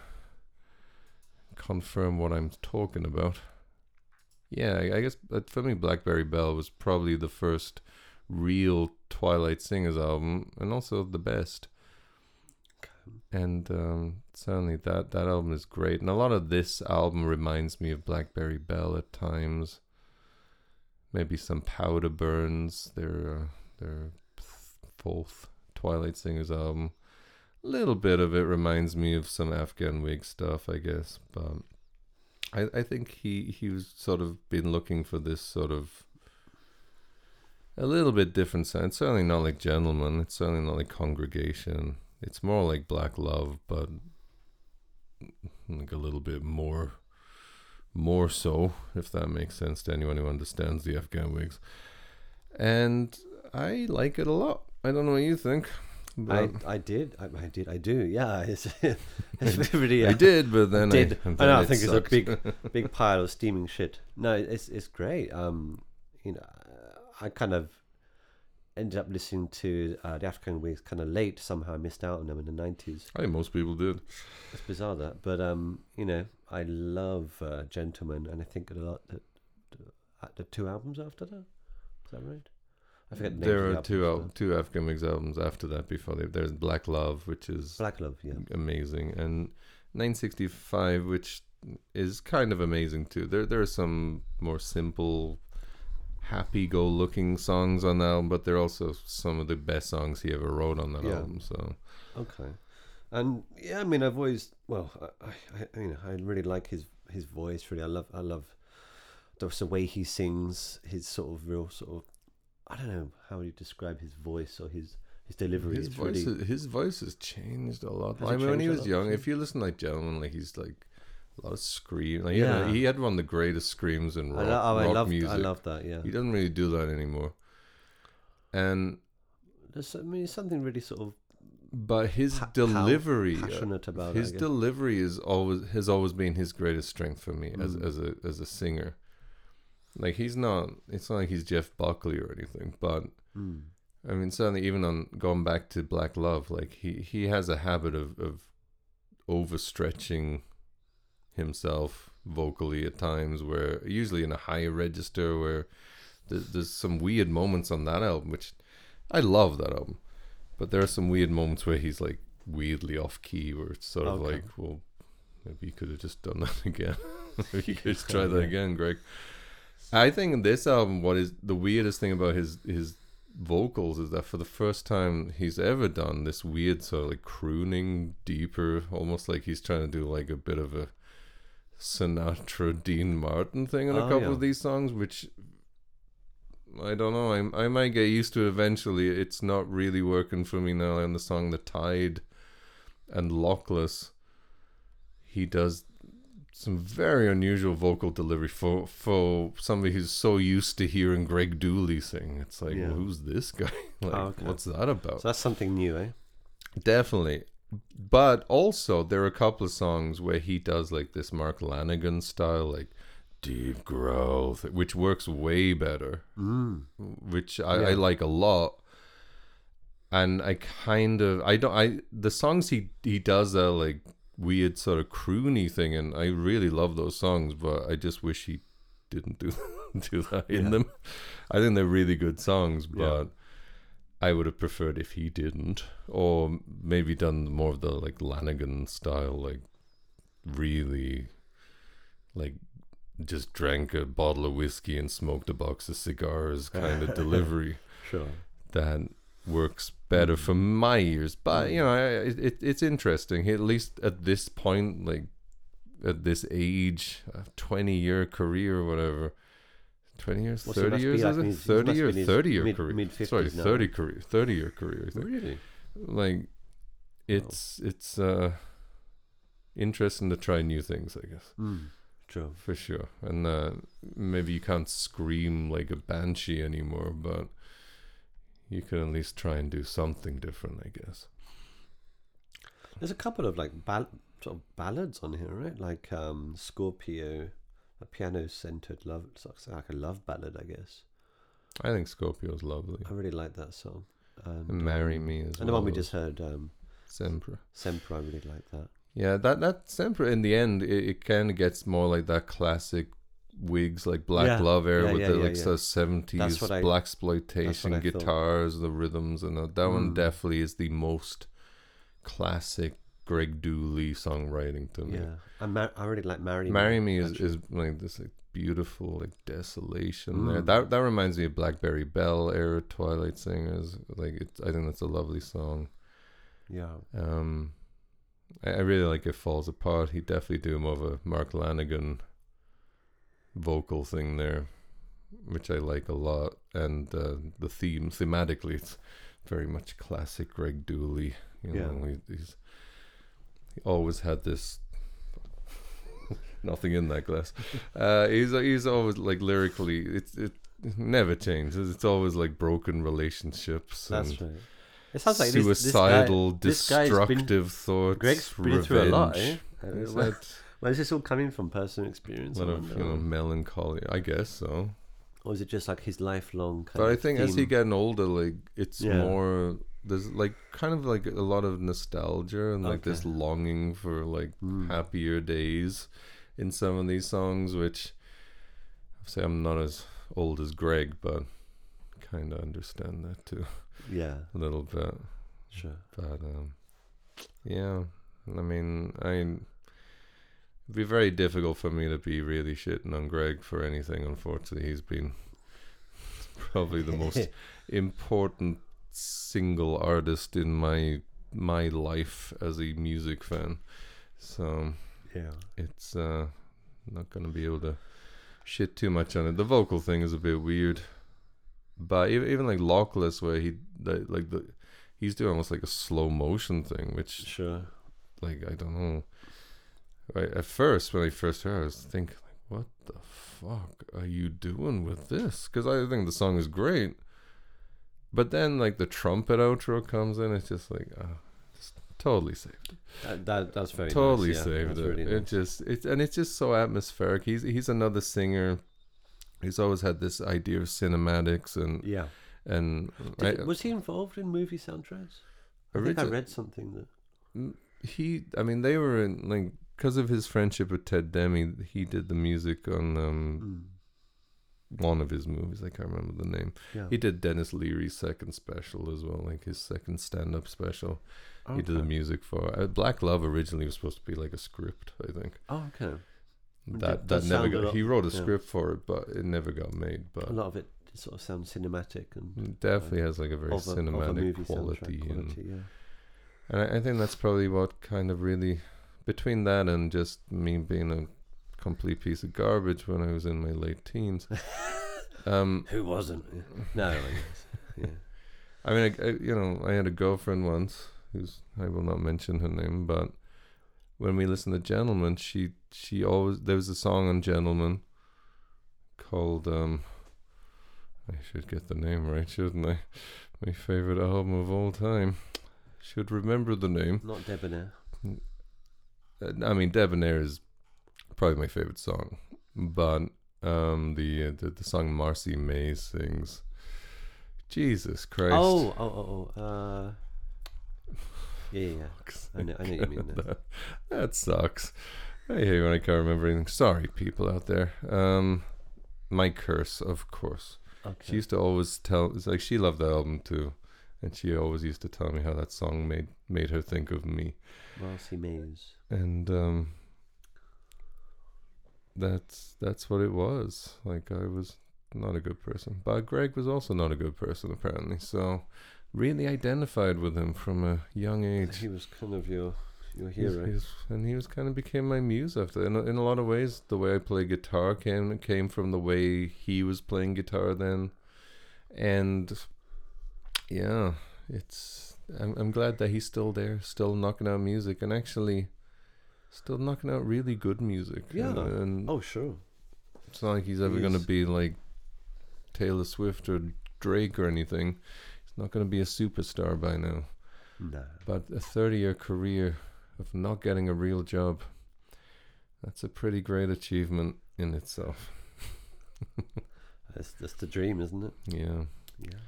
confirm what I'm talking about. Yeah, I, I guess but for me Blackberry Belle was probably the first real Twilight Singers album and also the best. And um, certainly that that album is great. And a lot of this album reminds me of Blackberry Belle at times. Maybe some powder burns their uh, their fourth twilight singers album a little bit of it reminds me of some Afghan Whig stuff i guess but i i think he he was sort of been looking for this sort of a little bit different sound. It's certainly not like Gentlemen. It's certainly not like Congregation. It's more like Black Love, but like a little bit more, more so, if that makes sense to anyone who understands the Afghan Whigs. And I like it a lot. I don't know what you think. I, But I did. I, I did. I do. Yeah. <laughs> It's, it's <laughs> really. I uh, did, but then did. I, <laughs> I know. I think it's a big, big pile of steaming shit. No, it's it's great. Um, you know, I kind of ended up listening to uh, the Afghan Whigs kind of late. Somehow I missed out on them in the nineties. I think most people did. It's bizarre that, but um, you know, I love uh, Gentlemen, and I think a lot that uh, the two albums after that. Is that right? I forget. The There are two al- two Afghan Whigs albums after that. Before they, there's Black Love, which is. Black Love. Yeah. amazing, and 965, which is kind of amazing too. There there are some more simple, happy-go-looking songs on that album, but they're also some of the best songs he ever wrote on that Yeah. album. So Okay, and yeah, I mean, I've always well, I, I, I you know, I really like his his voice. Really, I love, I love the, the way he sings. His sort of real sort of, I don't know how you describe his voice or his his delivery. his voice really, is- his voice has changed a lot. I mean, when he was young, if you listen like Gentlemen, like he's like a lot of scream. Like, yeah, he had one of the greatest screams in I, rock, lo- oh, I rock love, music. I love that. Yeah, He doesn't really do that anymore. And there's I mean, something really sort of but his pa- delivery, uh, passionate about his I guess. delivery is always has always been his greatest strength for me as Mm. as a as a singer. Like he's not. It's not like he's Jeff Buckley or anything, but Mm. I mean, certainly even on going back to Black Love, like he he has a habit of of overstretching himself vocally at times, where usually in a higher register, where there's, there's some weird moments on that album, which I love that album, but there are some weird moments where he's like weirdly off key, where it's sort of Okay. like, well, maybe you could have just done that <laughs> again. maybe you could just <laughs> try that again, Greg. I think in this album, what is the weirdest thing about his his vocals is that for the first time he's ever done this weird sort of like crooning, deeper, almost like he's trying to do like a bit of a Sinatra, Dean Martin thing on a Oh, couple yeah. of these songs, which I don't know. I I might get used to eventually. It's not really working for me now. On the song "The Tide" and "Lockless," he does some very unusual vocal delivery for for somebody who's so used to hearing Greg Dulli sing. It's like, Yeah. who's this guy? <laughs> like, Oh, okay. what's that about? So that's something new, eh? Definitely. But also, there are a couple of songs where he does like this Mark Lanegan style, like deep growth, which works way better, Mm. which I, I like a lot. And I kind of I don't I the songs he he does that like weird sort of croony thing, and I really love those songs, but I just wish he didn't do <laughs> do that in Yeah. them. I think they're really good songs, Yeah. but I would have preferred if he didn't, or maybe done more of the like Lanegan style, like really, like just drank a bottle of whiskey and smoked a box of cigars kind of <laughs> delivery Sure. that works better for my ears. But you know, I, it, it it's interesting. At least at this point, like at this age, twenty year career or whatever. 20 years, Well, 30 must years, like is it? he's- 30 must or be in his 30 year mid- career. mid-fifties Sorry, now. 30 career, 30 year career. I think. Really? Like, it's it's uh interesting to try new things, I guess, Mm. True. for sure. And uh, maybe you can't scream like a banshee anymore, but you could at least try and do something different, I guess. There's a couple of like ball- sort of ballads on here, right? Like um, Scorpio, a piano-centered love, it's like- a love ballad, I guess. I think Scorpio's lovely. I really like that song. And, And Marry um, Me as And the one we just heard, um, Sempre. Sempre, I really like that. Yeah, that that Sempre in the end it, it kind of gets more like that classic Whigs like Black Yeah, Love era yeah, with yeah, the like those seventies I- black exploitation I thought. guitars, the rhythms, and that, that one Mm. definitely is the most classic Greg Dulli songwriting to me. Yeah. And Mar- I really like Marry Me. Marry Me is, is like this like beautiful like desolation there. Mm. That that reminds me of Blackberry Belle era Twilight Singers. Like it's I think that's a lovely song. Yeah. Um, I, I really like it falls apart. He definitely do more of a Mark Lanegan vocal thing there, which I like a lot. And uh, the theme thematically, it's very much classic Greg Dulli. You Yeah. know, he, he's he always had this. <laughs> Nothing in that glass. <laughs> Uh, he's he's always like lyrically, it's it never changes. It's always like broken relationships. That's and right. It sounds like suicidal, this guy- this been- destructive thoughts. Greg's been lot, eh? revenge. Uh, Is <laughs> that where is this all coming from? Personal experience? a lot of you know melancholy? I guess so. Or is it just like his lifelong kind But I think as he getting older, like it's Yeah. more. There's like kind of like a lot of nostalgia and like this longing for like Mm. happier days in some of these songs, which I say I'm not as old as Greg, but kind of understand that too Yeah, <laughs> a little bit. sure. But um, yeah, I mean, I it'd be very difficult for me to be really shitting on Greg for anything. Unfortunately, he's been <laughs> probably the most <laughs> important single artist in my my life as a music fan. So Yeah. it's uh not gonna be able to shit too much on it. The vocal thing is a bit weird, but even, even like Lockless, where he the, like the he's doing almost like a slow motion thing, which Sure. like I don't know. Right at first, when I first heard, it, I was thinking like, what the fuck are you doing with this? Because I think the song is great, but then like the trumpet outro comes in, it's just like, ah, just totally saved it That, that that's very totally nice. yeah. saved That's it. really It just it's and it's just so atmospheric. He's he's another singer. He's always had this idea of cinematics and yeah. and Did- I- was he involved in movie soundtracks? I think I read something that. he I mean they were in like because of his friendship with Ted Demme, he did the music on um Mm, one of his movies. I can't remember the name. yeah. He did Denis Leary's second special as well, like his second stand-up special. He did the music for uh, Black Love. Originally was supposed to be like a script, I think. Oh, okay. It That that never got. lot- he wrote a yeah. script for it, but it never got made. But A lot of it sort of sounds cinematic and It definitely has like a very a, cinematic movie quality, and. Yeah. and I, I think that's probably what kind of really between that and just me being a complete piece of garbage when I was in my late teens. <laughs> um, Who wasn't? No, I guess. <laughs> yeah. I mean, I, I, you know, I had a girlfriend once who's I will not mention her name, but when we listened to Gentlemen, she she always there was a song on Gentlemen called um I should get the name right, shouldn't I? My favorite album of all time. Should remember the name. Not debonair. I mean, Debonair is probably my favorite song, but um the uh, the, the song Marcy May sings. Jesus Christ! Oh, oh, oh, oh. Uh, yeah, yeah, yeah. I know, I know you mean. that, <laughs> that sucks. I hate when I can't remember anything. Sorry, people out there. Um, my curse, of course. She used to always tell. It's like she loved the album too, and she always used to tell me how that song made made her think of me. Marcy Mays. And um, that's that's what it was. Like I was not a good person, but Greg was also not a good person apparently. So really identified with him from a young age. He was kind of your your He's- hero. he's- and he was kind of became my muse after. In a, in a lot of ways, the way I play guitar came came from the way he was playing guitar then, and yeah, it's. I'm I'm glad that he's still there, still knocking out music, and actually, still knocking out really good music. Yeah. and, and oh, sure. it's not like he's ever he gonna be like Taylor Swift or Drake or anything. He's not gonna be a superstar by now. No. But a 30 year career of not getting a real job, that's a pretty great achievement in itself. <laughs> That's, that's the dream, isn't it? Yeah. Yeah.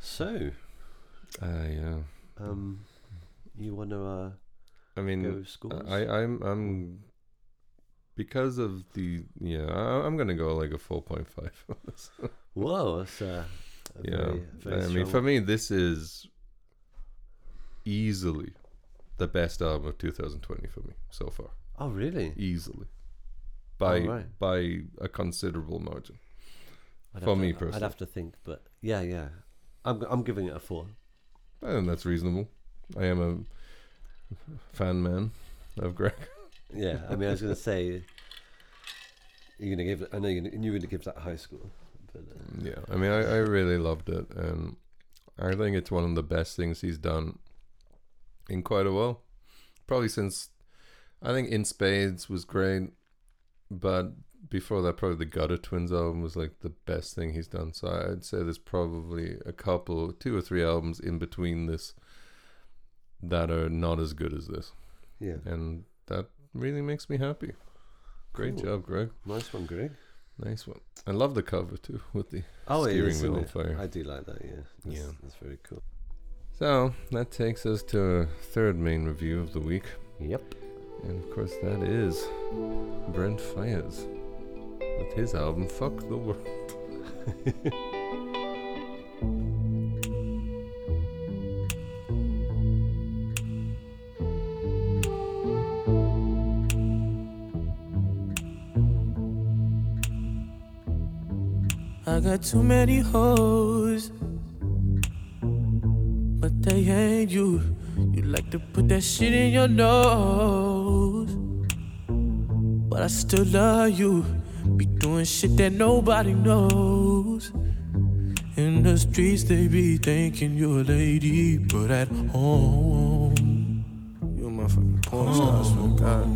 So, Uh, yeah. um, you want to uh, I mean, scores? I, I'm, I'm, because of the, yeah, I, I'm going to go like a 4.5. <laughs> Whoa, that's uh, a yeah. very, very I mean, for me, this is easily the best album of 2020 for me so far. Oh, really? Easily. By, Alright. by a considerable margin. I'd For to- me I'd have to think, but yeah, yeah. I'm I'm giving it a four. And that's reasonable. I am a fan man of Greg. Yeah, I mean, I was gonna say you're gonna give. I know you're you're gonna give that high school. but uh, Yeah, I mean, I, I really loved it, and I think it's one of the best things he's done in quite a while. Probably since I think In Spades was great, but before that, probably the Gutter Twins album was like the best thing he's done. So I'd say there's probably a couple, two or three albums in between this that are not as good as this, yeah, and that really makes me happy. Great Cool. job, Greg. nice one, Greg. Nice one. I love the cover too <laughs> with the Oh, steering is, wheel on fire. I do like that. Yeah, that's, Yeah. that's very cool. So that takes us to our third main review of the week, Yep. and of course that is Brent Faiyaz with his album "Fuck the World." <laughs> I got too many hoes, but they ain't you. You like to put that shit in your nose, but I still love you. Be doing shit that nobody knows. In the streets, they be thinking you're a lady, but at home, You a motherfucking porn star, to God.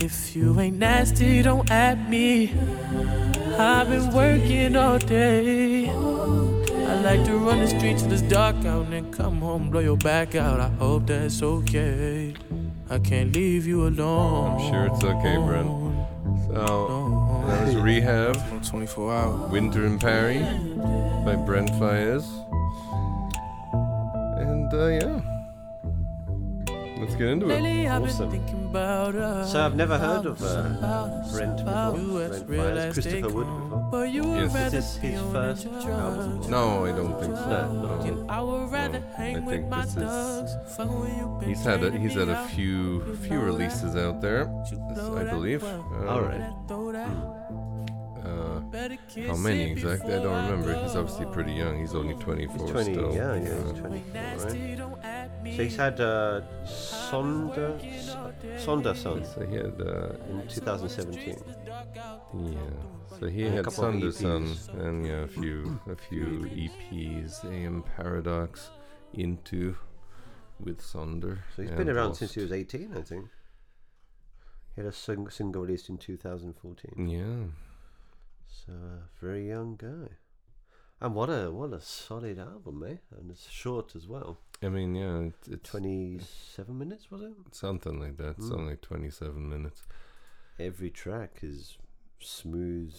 If you ain't nasty, don't at me. I've been working all day. I like to run the streets till it's dark out and then come home, blow your back out. I hope that's okay. I can't leave you alone. I'm sure it's okay, Brent. So that was Rehab, 24 hours. Winter in Paris by Brent Faiyaz, and uh, yeah, let's get into it. Lately, I've Awesome. thinking about. So I've never heard of uh, about Brent before. you as Brent real Faiyaz. as they Christopher Wood before. But you would Yes. rather Is this his first album? No, I don't think so. No, No. no. I would rather No, I think this is- thugs. Fucking with you, bitch, He's had a, he's had a few few releases out there, You this, blow I believe. well. Uh, All right. Throw How many exactly? I don't remember. He's obviously pretty young. He's only 24 He's 20, still. yeah, yeah, he's 24, right? So he's had uh, Sonder, Sonderson So he had, uh, in 2017. yeah. So he And a had couple of and yeah, a few, a few EPs. AM Paradox, Into, with Sonder. So he's been around Lost. since he was 18, I think. He had a sing- single released in 2014. Yeah. So uh, very young guy. And what a what a solid album, eh? And it's short as well. I mean, yeah, it's, it's 27 minutes was it? something like that. It's Mm. only 27 minutes. Every track is smooth,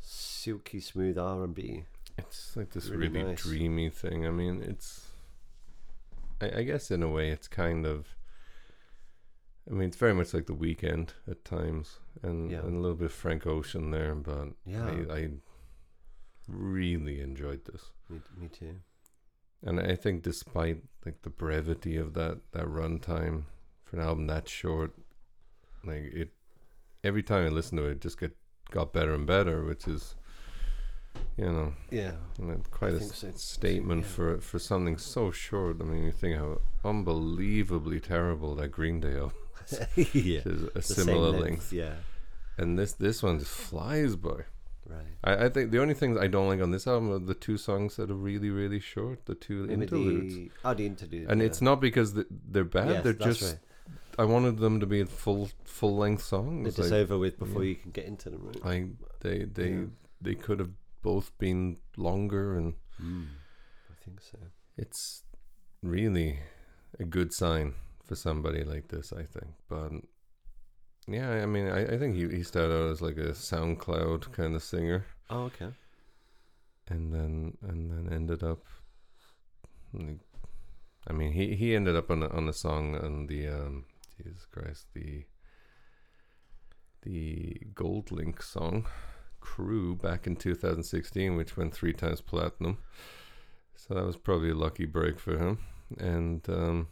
silky smooth R&B. It's like this Really really, nice. dreamy thing. I mean, it's. I, I guess in a way, it's kind of. I mean, it's very much like the Weeknd at times, and, Yeah. and a little bit of Frank Ocean there, but Yeah. I, I really enjoyed this, Me, me too. and I think despite like the brevity of that that runtime for an album that short, like it, every time I listen to it, it just get got better and better, which is, you know, Yeah. quite a so. statement Yeah. for for something so short. I mean, you think how unbelievably terrible that Green Day album <laughs> yeah. a similar length. Yeah. and this this one flies by. Right. I, I think the only things I don't like on this album are the two songs that are really really short, the two Maybe interludes. the oh the interlude. and yeah. it's not because they're bad; Yes, they're that's just. right. I wanted them to be full full length songs. just Like, over with before yeah. you can get into them, right? I they they Yeah. they could have both been longer and Mm. I think so. it's really a good sign for somebody like this, I think. But yeah, I mean, I, I think he, he started out as like a SoundCloud kind of singer, Oh, okay. and then and then ended up. I mean, he, he ended up on a, on a song on the um, Jesus Christ the the GoldLink song "Crew" back in 2016, which went three times platinum. So that was probably a lucky break for him. And um,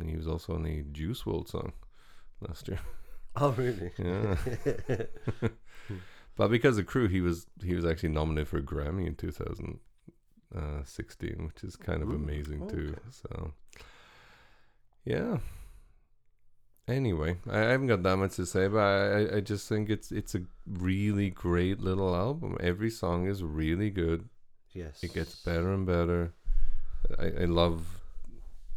and he was also on the Juice WRLD song last year. <laughs> Oh, really? Yeah. <laughs> <laughs> but because of Crew, he was he was actually nominated for a Grammy in 2016, which is kind of Ooh, amazing too. So yeah. Anyway, I I haven't got that much to say, but I, I- just think it's it's a really great little album. Every song is really good. yes. It gets better and better. I, I love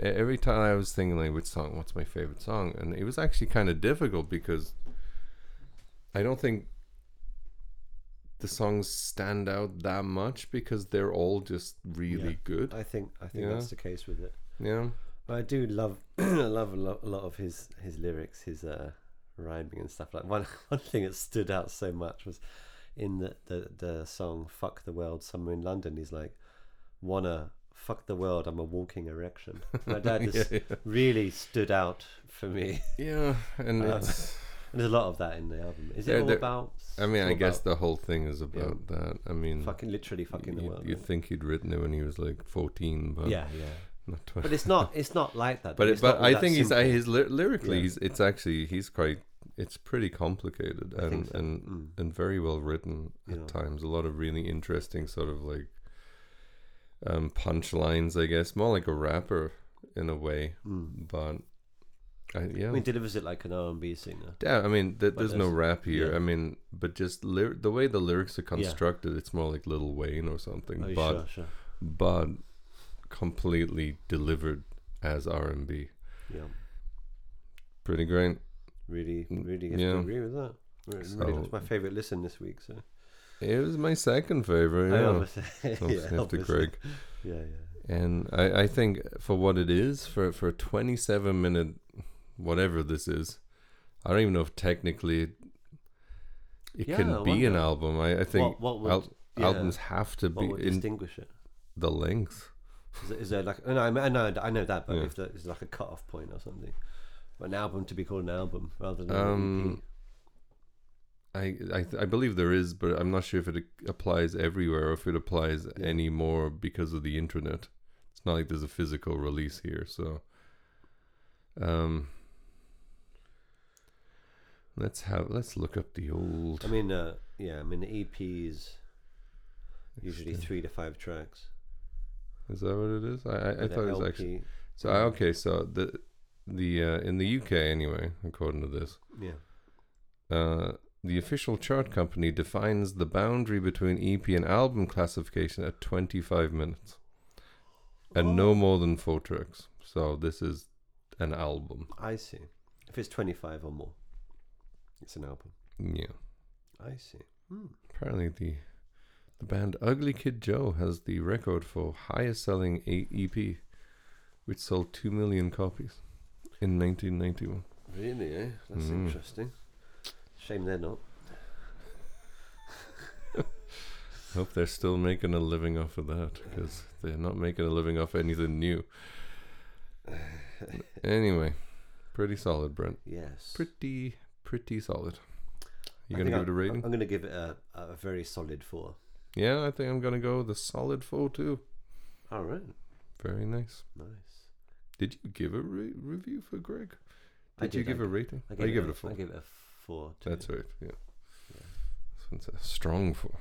every time I was thinking like which song what's my favorite song and it was actually kind of difficult because I don't think the songs stand out that much because they're all just really Yeah. good. I think I think Yeah. that's the case with it. Yeah. But I do love <clears throat> I love a lot, a lot of his his lyrics, his uh, rhyming and stuff like. One <laughs> one thing that stood out so much was in the the, the song "Fuck the World." Somewhere in London, he's like, "Wanna fuck the world? I'm a walking erection." My <laughs> dad just yeah, yeah. really stood out for me. Yeah, and it's And there's a lot of that in the album. Is it all about? I mean, I guess the whole thing is about that. I mean, fucking literally fucking the world. you'd right? think he'd written it when he was like 14, but yeah, yeah. not 20. But it's not. It's not like that. but it, but I think he's simple. his ly- lyrically Yeah. he's it's actually he's quite it's pretty complicated and so. and Mm. and very well written Yeah. at times. A lot of really interesting sort of like um punchlines, I guess, more like a rapper in a way. Mm. But I, yeah, I mean, delivers it like an R and B singer. yeah. I mean, th- but there's no rap here. yeah. I mean, but just ly- the way the lyrics are Yeah. constructed, it's more like Lil Wayne or something. Oh, but sure, sure. but completely delivered as R and B. Yeah, Pretty great. really, really yeah. agree with that. Really, So- really, that's my favorite listen this week. So It was my second favorite. I Yeah. obviously, <laughs> Obviously yeah, after. Greg. Yeah, yeah. And I, I think for what it is, for for a 27 minute, whatever this is, I don't even know if technically it, it Yeah, can be an album. I, I think what, what would, al- yeah, albums have to what be distinguish it? the length. Is, there- is there like? No, I know, I know, I know that, but Yeah. if there is like a cut off point or something, an album to be called an album rather than Um, an EP. I, I I believe there is, but I'm not sure if it applies everywhere or if it applies Yeah. anymore because of the internet. It's not like there's a physical release here, so um Let's have let's look up the old. I mean, uh, yeah, I mean, EPs usually three to five tracks. Is that what it is? I I, I thought it was LP. actually. So I- okay, so the the uh, in the UK anyway, according to this, Yeah. uh, the official chart company defines the boundary between EP and album classification at 25 minutes, and Oh. no more than four tracks. So this is an album. I see. If it's 25 or more, it's an album. Yeah. I see. Hmm. Apparently the the band Ugly Kid Joe has the record for highest selling EP, which sold two million copies in 1991. Really, eh? That's Mm. interesting. Shame they're not. <laughs> Hope they're still making a living off of that because they're not making a living off anything new. <sighs> anyway, pretty solid, Brent. Yes. Pretty, pretty solid. You gonna give it a rating? I'm going to give it a, a very solid four. yeah, I think I'm gonna go with a solid four too. All right. Very nice. Nice. Did you give a re- review for Greg? I Did you give I a rating? I Oh, gave, you it, give a, it a four. I gave it a four. Too. That's right. Yeah. It's a strong four.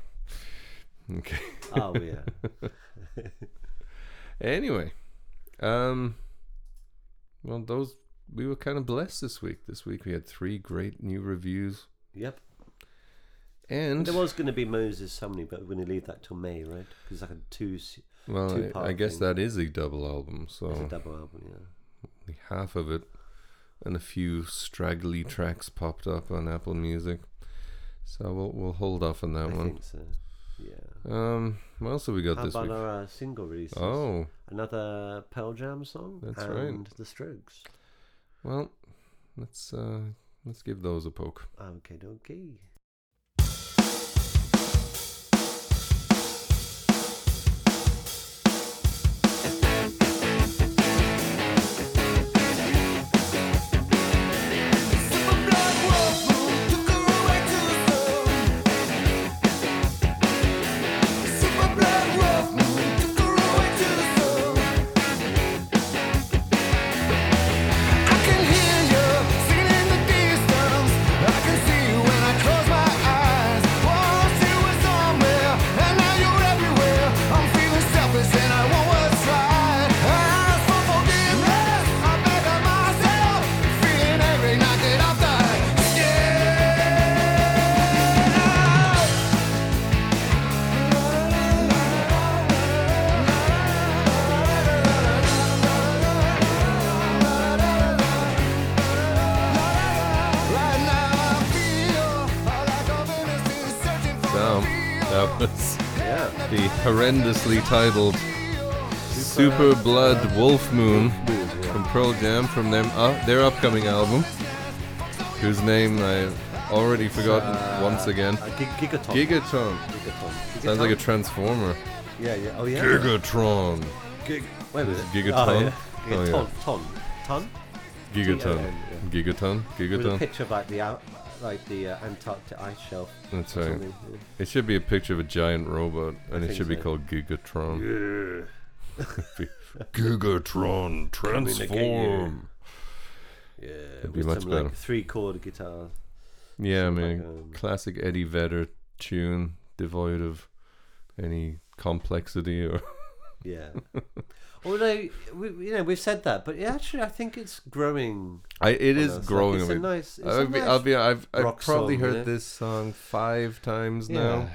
Okay. Oh, yeah. <laughs> Anyway, um, well, those we were kind of blessed this week. This week we had three great new reviews, Yep. and There was going to be Moses Sumney, but we're going to leave that till May, right? Because like a two, well, I, I guess that is a double album, So it's a double album, yeah. half of it and a few straggly tracks popped up on Apple Music. So we'll we'll hold off on that I one. think so. Yeah. Um, what else have we got How this about week? our uh, single releases? Oh, Another Pearl Jam song That's right. The Strokes. well, let's uh let's give those a poke. Okay, okay. Horrendously titled Super Blood Wolf Moon from Pearl Jam from them uh, their upcoming album, whose name I've already forgotten once again. Uh, Gig- Gigaton. Gigatron. Gigaton. Sounds like a transformer. Yeah, yeah. Oh, yeah. Gigatron. Gig- Wait a minute. Gigaton? Oh, yeah. Oh, yeah. Gigaton. Ton. Ton? Gigaton. T-O-N, yeah. Gigaton. With a picture of like the like the uh, Antarctic ice shelf. That's right. something, yeah. It should be a picture of a giant robot, and it think should be called Gigatron. Yeah. <laughs> Gigatron, Coming to get you. transform. Yeah, It'd be with much some better. like three chord guitar. Yeah, I mean, like, um, classic Eddie Vedder tune, devoid of any complexity or. Yeah. <laughs> Although we, you know, we've said that, but actually, I think it's growing. I, it is. Like, growing it's a nice. It's I'll a be, nice I'll be, I've, I've probably song, heard yeah. this song five times yeah. now,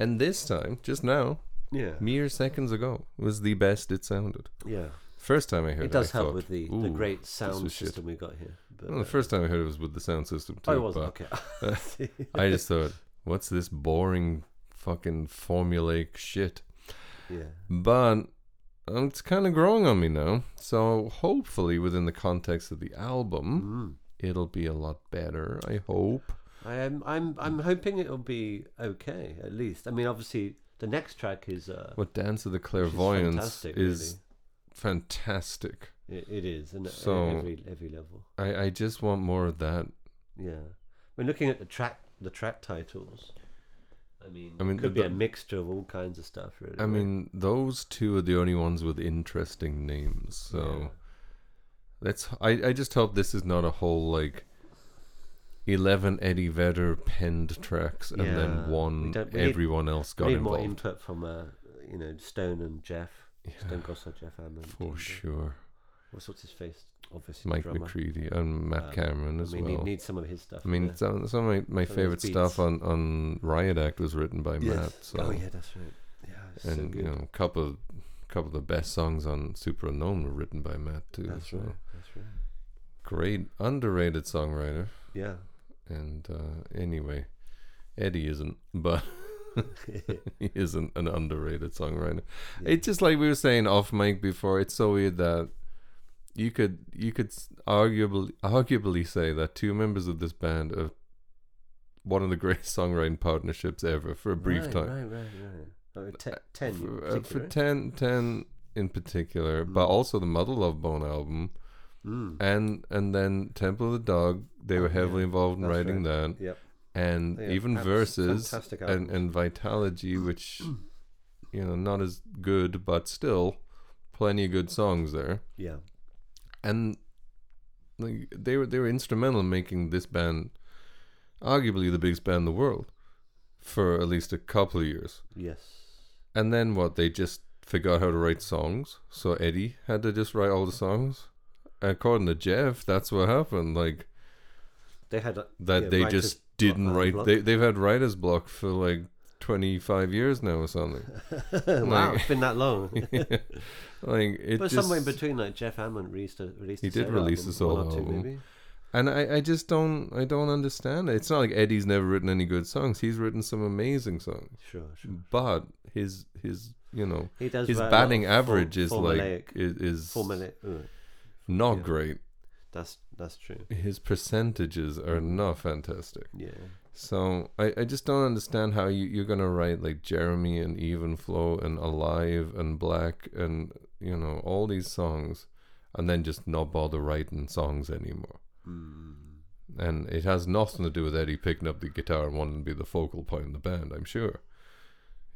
and this time, just now, Yeah. mere seconds ago, was the best it sounded. Yeah. First time I heard it, It does I help thought, with the, the great sound was shit." system we got here. But, Well, the uh, first time I heard it was with the sound system too. oh, it wasn't okay. <laughs> I just thought, what's this boring fucking formulaic shit? yeah. But it's kind of growing on me now. So hopefully, within the context of the album, Mm. it'll be a lot better. I hope. I am. I'm. I'm hoping it'll be okay. At least. I mean, obviously, the next track is. Uh, What Dance of the Clairvoyants fantastic, is fantastic. It, it is, and So- every every level. I, I just want more of that. Yeah. When looking at the track, the track titles. I mean, I mean, could the- be a mixture of all kinds of stuff. Really. I right? mean, those two are the only ones with interesting names. So Yeah. let's. I, I just hope this is not a whole like eleven Eddie Vedder penned tracks, and Yeah, then one we need- everyone else We got need more input from, uh, you know, Stone and Jeff. yeah, Stone Gossard, Jeff Ament. for and, uh, sure. What's, what's his face? Obviously, Mike drummer. McCready and Matt Um, Cameron as I mean, well. need, need some of his stuff. I mean, some, some of my, my Some of favorite stuff on, on Riot Act was written by Yes. Matt. So oh yeah, that's right. Yeah, it's so and you know, a couple couple of the best songs on Superunknown were written by Matt too. that's so right. That's right. great underrated songwriter. Yeah. And uh, anyway, Eddie isn't, but <laughs> he isn't an underrated songwriter. Yeah. It's just like we were saying off mic before. It's so weird that you could you could arguably arguably say that two members of this band are one of the <laughs> greatest songwriting partnerships ever for a brief right, time. Right, right, right. Oh, te- ten. in For, uh, for particular. 10, 10 in particular, but Mm. also the Mother Love Bone album, Mm. and and then Temple of the Dog. They Oh, were heavily yeah. involved in That's writing right. that, Yep. and Yeah, even abs- verses and and Vitalogy, <clears throat> which you know not as good, but still plenty of good songs there. Yeah. And like they were they were instrumental in making this band arguably the biggest band in the world for at least a couple of years. Yes. And then what they just forgot how to write songs, so Eddie had to just write all the songs. According to Jeff, that's what happened. Like They had a, that yeah, they just didn't uh, write. block. They they've had writer's block for like twenty five years now or something. <laughs> wow, like- it's been that long. <laughs> like <laughs> it but just somewhere in between, like Jeff Ament released a released. He did release album, a solo one or two album. maybe. And I, I just don't I don't understand it. It's not like Eddie's never written any good songs. He's written some amazing songs. Sure, sure. But his his you know He does. his write a lot batting of form- average is like is, is formulaic. uh, not yeah. great. That's that's true. His percentages are not fantastic. Yeah. So I, I just don't understand how you, you're gonna write like Jeremy and Even Flow and Alive and Black and you know all these songs and then just not bother writing songs anymore. Mm. and it has nothing to do with Eddie picking up the guitar and wanting to be the focal point in the band. I'm sure.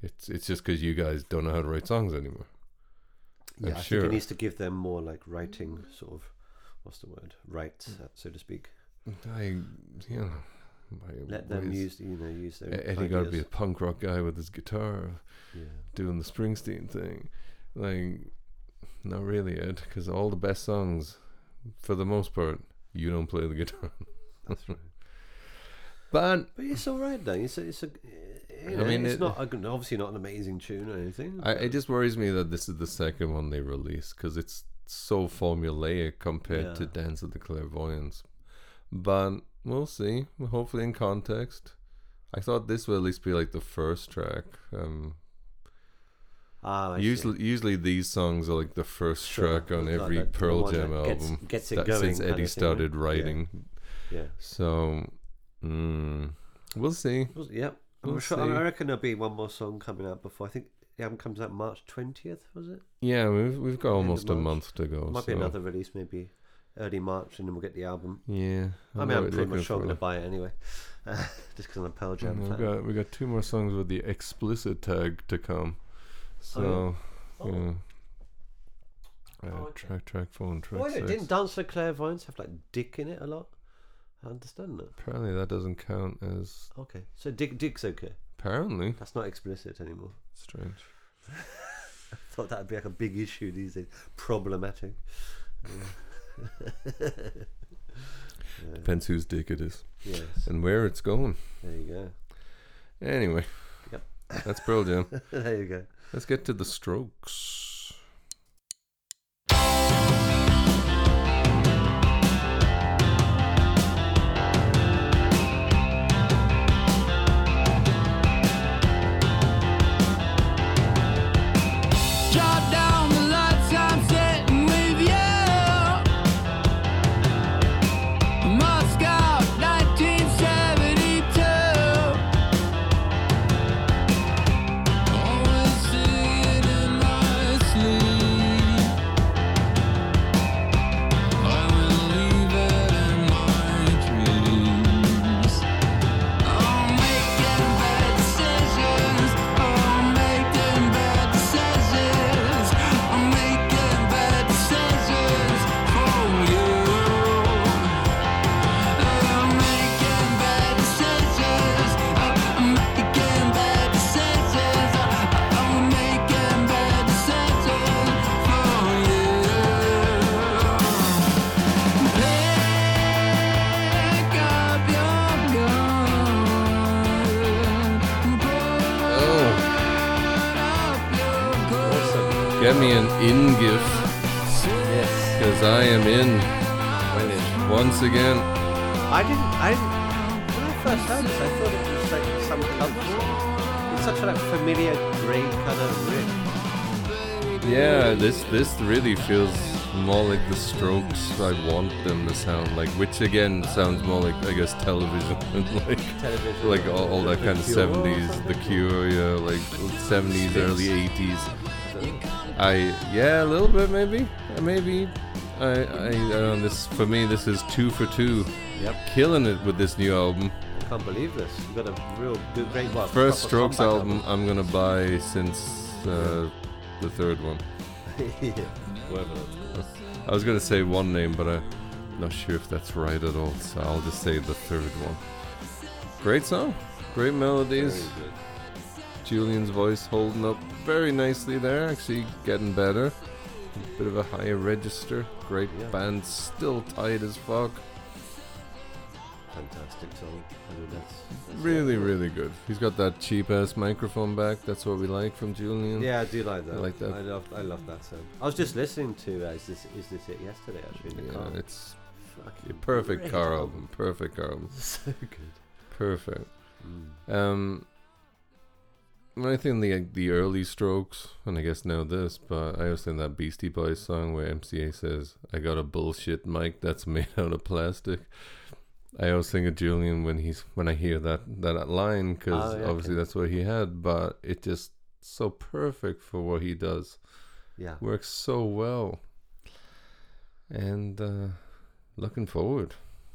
It's it's just because you guys don't know how to write songs anymore. Yeah, I'm I think sure. he needs to give them more like writing sort of what's the word rights, uh, so to speak. I you know. Let them use you know use their. Eddie got to be a punk rock guy with his guitar yeah. doing the Springsteen thing. Like, not really, Ed, because all the best songs, for the most part, you don't play the guitar. <laughs> That's right. But But it's all right though. It's a, it's a you I mean, it's it- not obviously not an amazing tune or anything. I, it just worries me that this is the second one they released because it's so formulaic compared to Dance of the Clairvoyants. But we'll see. Hopefully, in context. I thought this would at least be like the first track. Um, ah, see. usually, usually these songs are like the first Sure, track on like every the Pearl Jam album gets it that- going since Eddie thing, right? started Yeah. writing. yeah. So, mm, we'll see. Was- Yep. I'm We'll sure. see. I reckon there'll be one more song coming out before. I think the album comes out March twentieth. Was it? Yeah, we've we've got End almost a month to go. Might be another release, maybe early March, and then we'll get the album. Yeah, I mean, I'm pretty much sure I'm going to buy it anyway, <laughs> uh, just because I'm a Pearl Jam Yeah, we fan. got we got two more songs with the explicit tag to come. So Oh. yeah. Oh, Uh, okay. track track phone track six. Didn't Dance for Clairvoyants have like dick in it a lot? I understand that. Apparently that doesn't count as Okay, so dick dick's okay. apparently That's not explicit anymore. strange. <laughs> I thought that'd be like a big issue these days. Problematic. Yeah. Yeah, <laughs> Depends whose dick it is yes. and where it's going. There you go. Anyway. Yep. That's Pearl <laughs> Jam. there you go. Let's get to the strokes. Me an in gift, Yes. because I am in once again. I didn't. I didn't, when I first heard this, I thought it was like some song. It's such a like, familiar grey colour riff. Yeah, this this really feels more like the Strokes I want them to sound like, which again sounds more like I guess television and <laughs> like Television. like all, all that kind of seventies, the. Cure, yeah, like seventies, early eighties. I yeah, a little bit maybe, Uh, maybe. I I uh, this for me this is two for two, Yep. killing it with this new album. I can't believe this. You've got a real good, great well, First Strokes comeback album I'm gonna buy since uh, the third one. <laughs> yeah. Whatever I was gonna say one name, but I'm not sure if that's right at all. So I'll just say the third one. Great song, great melodies. Julian's voice holding up very nicely there. Actually getting better. Bit of a higher register. Great Yeah. band, still tight as fuck. Fantastic song. That's, that's Really, really good. He's got that cheap ass microphone back. That's what we like from Julian. Yeah, I do like that. I like that. I love, I love that song. I was just listening to uh, "Is This Is This It" yesterday, actually. In the Yeah, car. it's Fucking perfect car album. Perfect car album. <laughs> so good. Perfect. Mm. Um, I think the the early Strokes, and I guess now this, but I always think that Beastie Boys song where MCA says, "I got a bullshit mic that's made out of plastic." I always think of Julian when he's when I hear that that line because Oh, yeah, obviously okay. that's what he had, but it just so perfect for what he does. Yeah. Works so well, and uh, looking forward.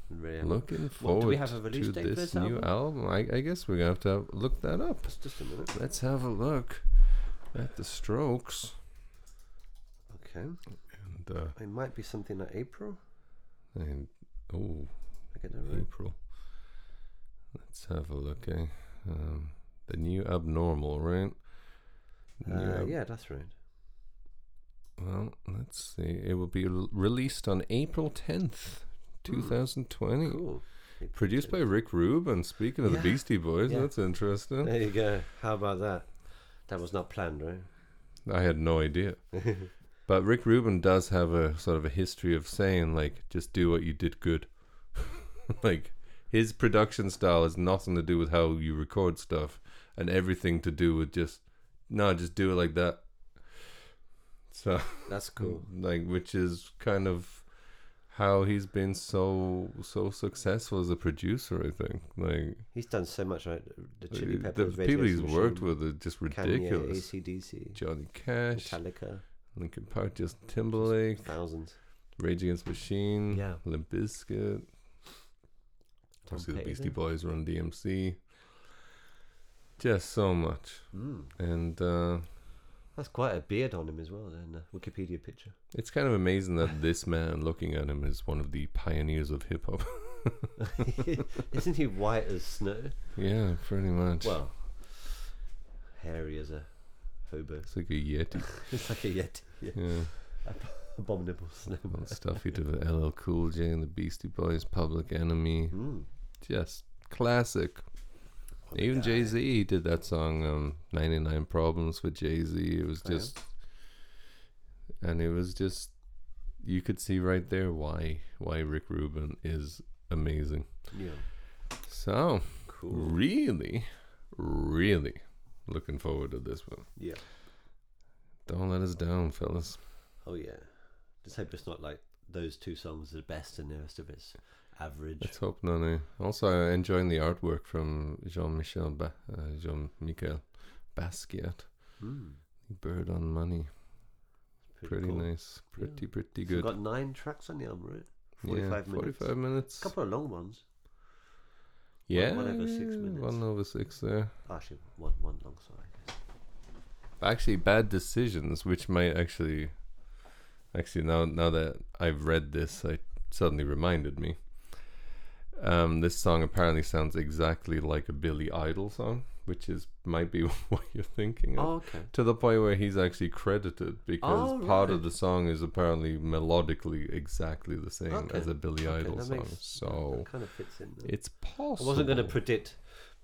Really. Looking forward we have a release to date for this this new album. I, I guess we're gonna have to have, look that up. Just- Just a minute. Let's have a look at the Strokes. Okay. And, uh, It might be something like April. and oh, I get that right. April. Let's have a look. Eh? Um, the new abnormal, right? New Uh, Ab- yeah, that's right. Well, let's see. It will be released on April tenth, Hmm. two thousand twenty. Cool. Produced by Rick Rubin. Speaking of Yeah. the Beastie Boys, Yeah. that's interesting. There you go. How about that? That was not planned, right? I had no idea. <laughs> But Rick Rubin does have a sort of a history of saying like, just do what you did good. <laughs> like his production style has nothing to do with how you record stuff, and everything to do with just no, just do it like that. So That's cool. <laughs> like, which is kind of how he's been so so successful as a producer. I think like He's done so much, right? The Chili uh, Peppers, the people he's worked with are just Kanye, ridiculous. ACDC, Johnny Cash, Metallica, Linkin Park, Justin Timberlake. thousands. Rage Against the Machine, Yeah. Limp Bizkit, obviously the Beastie. Boys run DMC. Just so much, Mm. and uh, That's quite a beard on him as well. Then uh, Wikipedia picture. it's kind of amazing that this man, looking at him, is one of the pioneers of hip hop. <laughs> Isn't he white as snow? yeah, pretty much. Well, hairy as a hobo. it's like a yeti. <laughs> It's like a yeti. Yeah. Yeah, Abominable snow. all the stuff he did with LL Cool J and the Beastie Boys, Public Enemy, Mm. just classic. Even Jay Z did that song, um, 99 Problems with Jay Z. It was Oh, just, and it was just, you could see right there why why Rick Rubin is amazing. Yeah. So, Cool. really, really looking forward to this one. Yeah. Don't let us down, fellas. Oh yeah. Just hope it's not like those two songs are the best and the rest of it's average. Let's hope none. eh? Also, enjoying the artwork from Jean Michel ba- uh, Jean Michel Basquiat. Mm. Bird on Money. Pretty cool. nice. Pretty, pretty We've good. got nine tracks on the album, right? Yeah, 45 minutes. 45 minutes. A couple of long ones. Yeah. one over six minutes. One over six there. Actually, one one long guess. Actually, bad decisions, which might actually. Actually, now now that I've read this, I suddenly reminded me. Um, this song apparently sounds exactly like a Billy Idol song, which is might be <laughs> what you're thinking of. Oh, okay. To the point where he's actually credited because Oh, part of the song is apparently melodically exactly the same Okay. as a Billy Okay, Idol song. makes- so kind of fits in. There. it's possible. I wasn't going to predict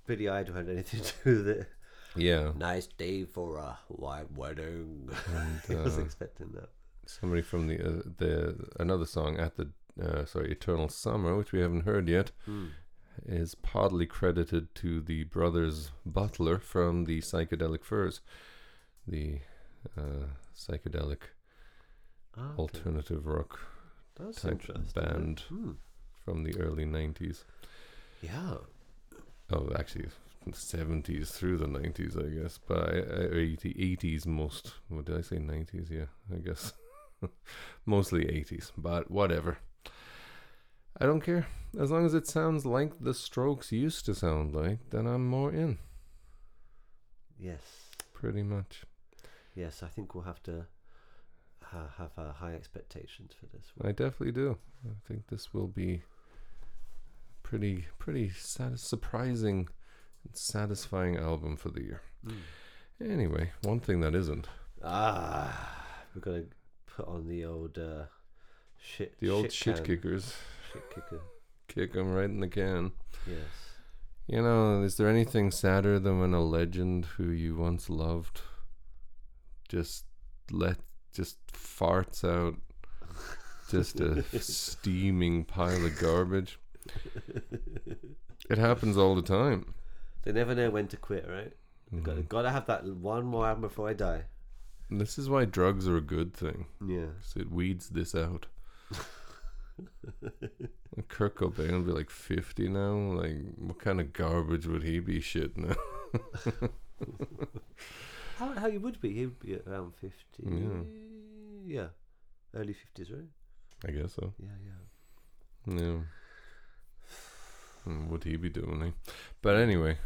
Billy Idol had anything <laughs> to do with it. Yeah. Nice day for a white wedding. <laughs> I was uh, expecting that. Somebody from the uh, the another song at the uh, sorry Eternal Summer, which we haven't heard yet, Hmm. is partly credited to the brothers Butler from the Psychedelic Furs, the uh, psychedelic Ah, okay. alternative rock That's type band Hmm. from the early '90s. Yeah. Oh, actually, 70s through the 90s, I guess. But 80, 80s most. What did I say? 90s? Yeah, I guess. <laughs> Mostly 80s, but whatever. I don't care. As long as it sounds like the Strokes used to sound like, then I'm more in. Yes. Pretty much. Yes, I think we'll have to ha- have uh, high expectations for this one. I definitely do. I think this will be pretty, pretty satis- surprising and satisfying album for the year. Anyway, one thing that isn't. Ah, we're gonna put on the old uh, shit. The old shit can. kickers. Shit kicker. Kick 'em right in the can. Yes. You know, is there anything sadder than when a legend who you once loved just let just farts out just a <laughs> steaming pile of garbage? It happens all the time. They never know when to quit, right? Mhm. Got gotta have that one more album before I die. And This is why drugs are a good thing. Yeah. 'cause it weeds this out. <laughs> Kurt Cobain will be like 50 now. Like, what kind of garbage would he be shitting out? <laughs> How how you would be? He would be around fifty. Yeah. Yeah. Early fifties, right? I guess so. Yeah, yeah. Yeah. Would he be doing it? But anyway,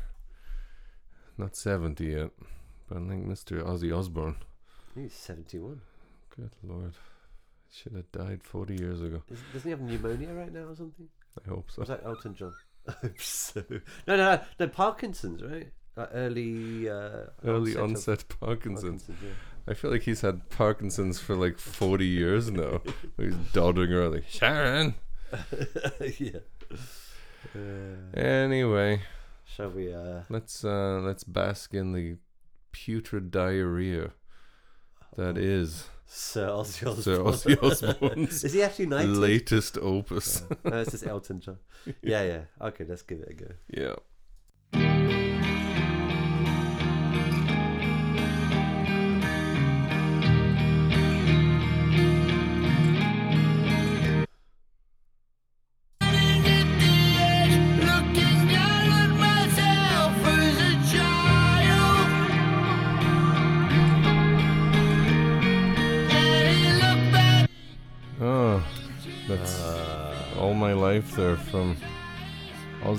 not 70 yet. But I think Mr. Ozzy Osbourne. He's seventy-one. Good lord. Should have died 40 years ago. Is, doesn't he have pneumonia right now or something? I hope so. Was that Elton John? <laughs> I hope so. No, no, no, no. Parkinson's, right? Like early, uh, Early of onset Parkinson's. Parkinson's. Yeah. I feel like he's had Parkinson's for like 40 years now. <laughs> he's doddering around like, Sharon! <laughs> yeah. Uh, Anyway, shall we? Uh, let's uh let's bask in the putrid diarrhea that is Sir Ozzy Osbourne. Sir Ozzy Osbourne's <laughs> Is he actually ninety? latest opus. Oh, no, this is Elton John. <laughs> Yeah, yeah. Okay, let's give it a go. Yeah.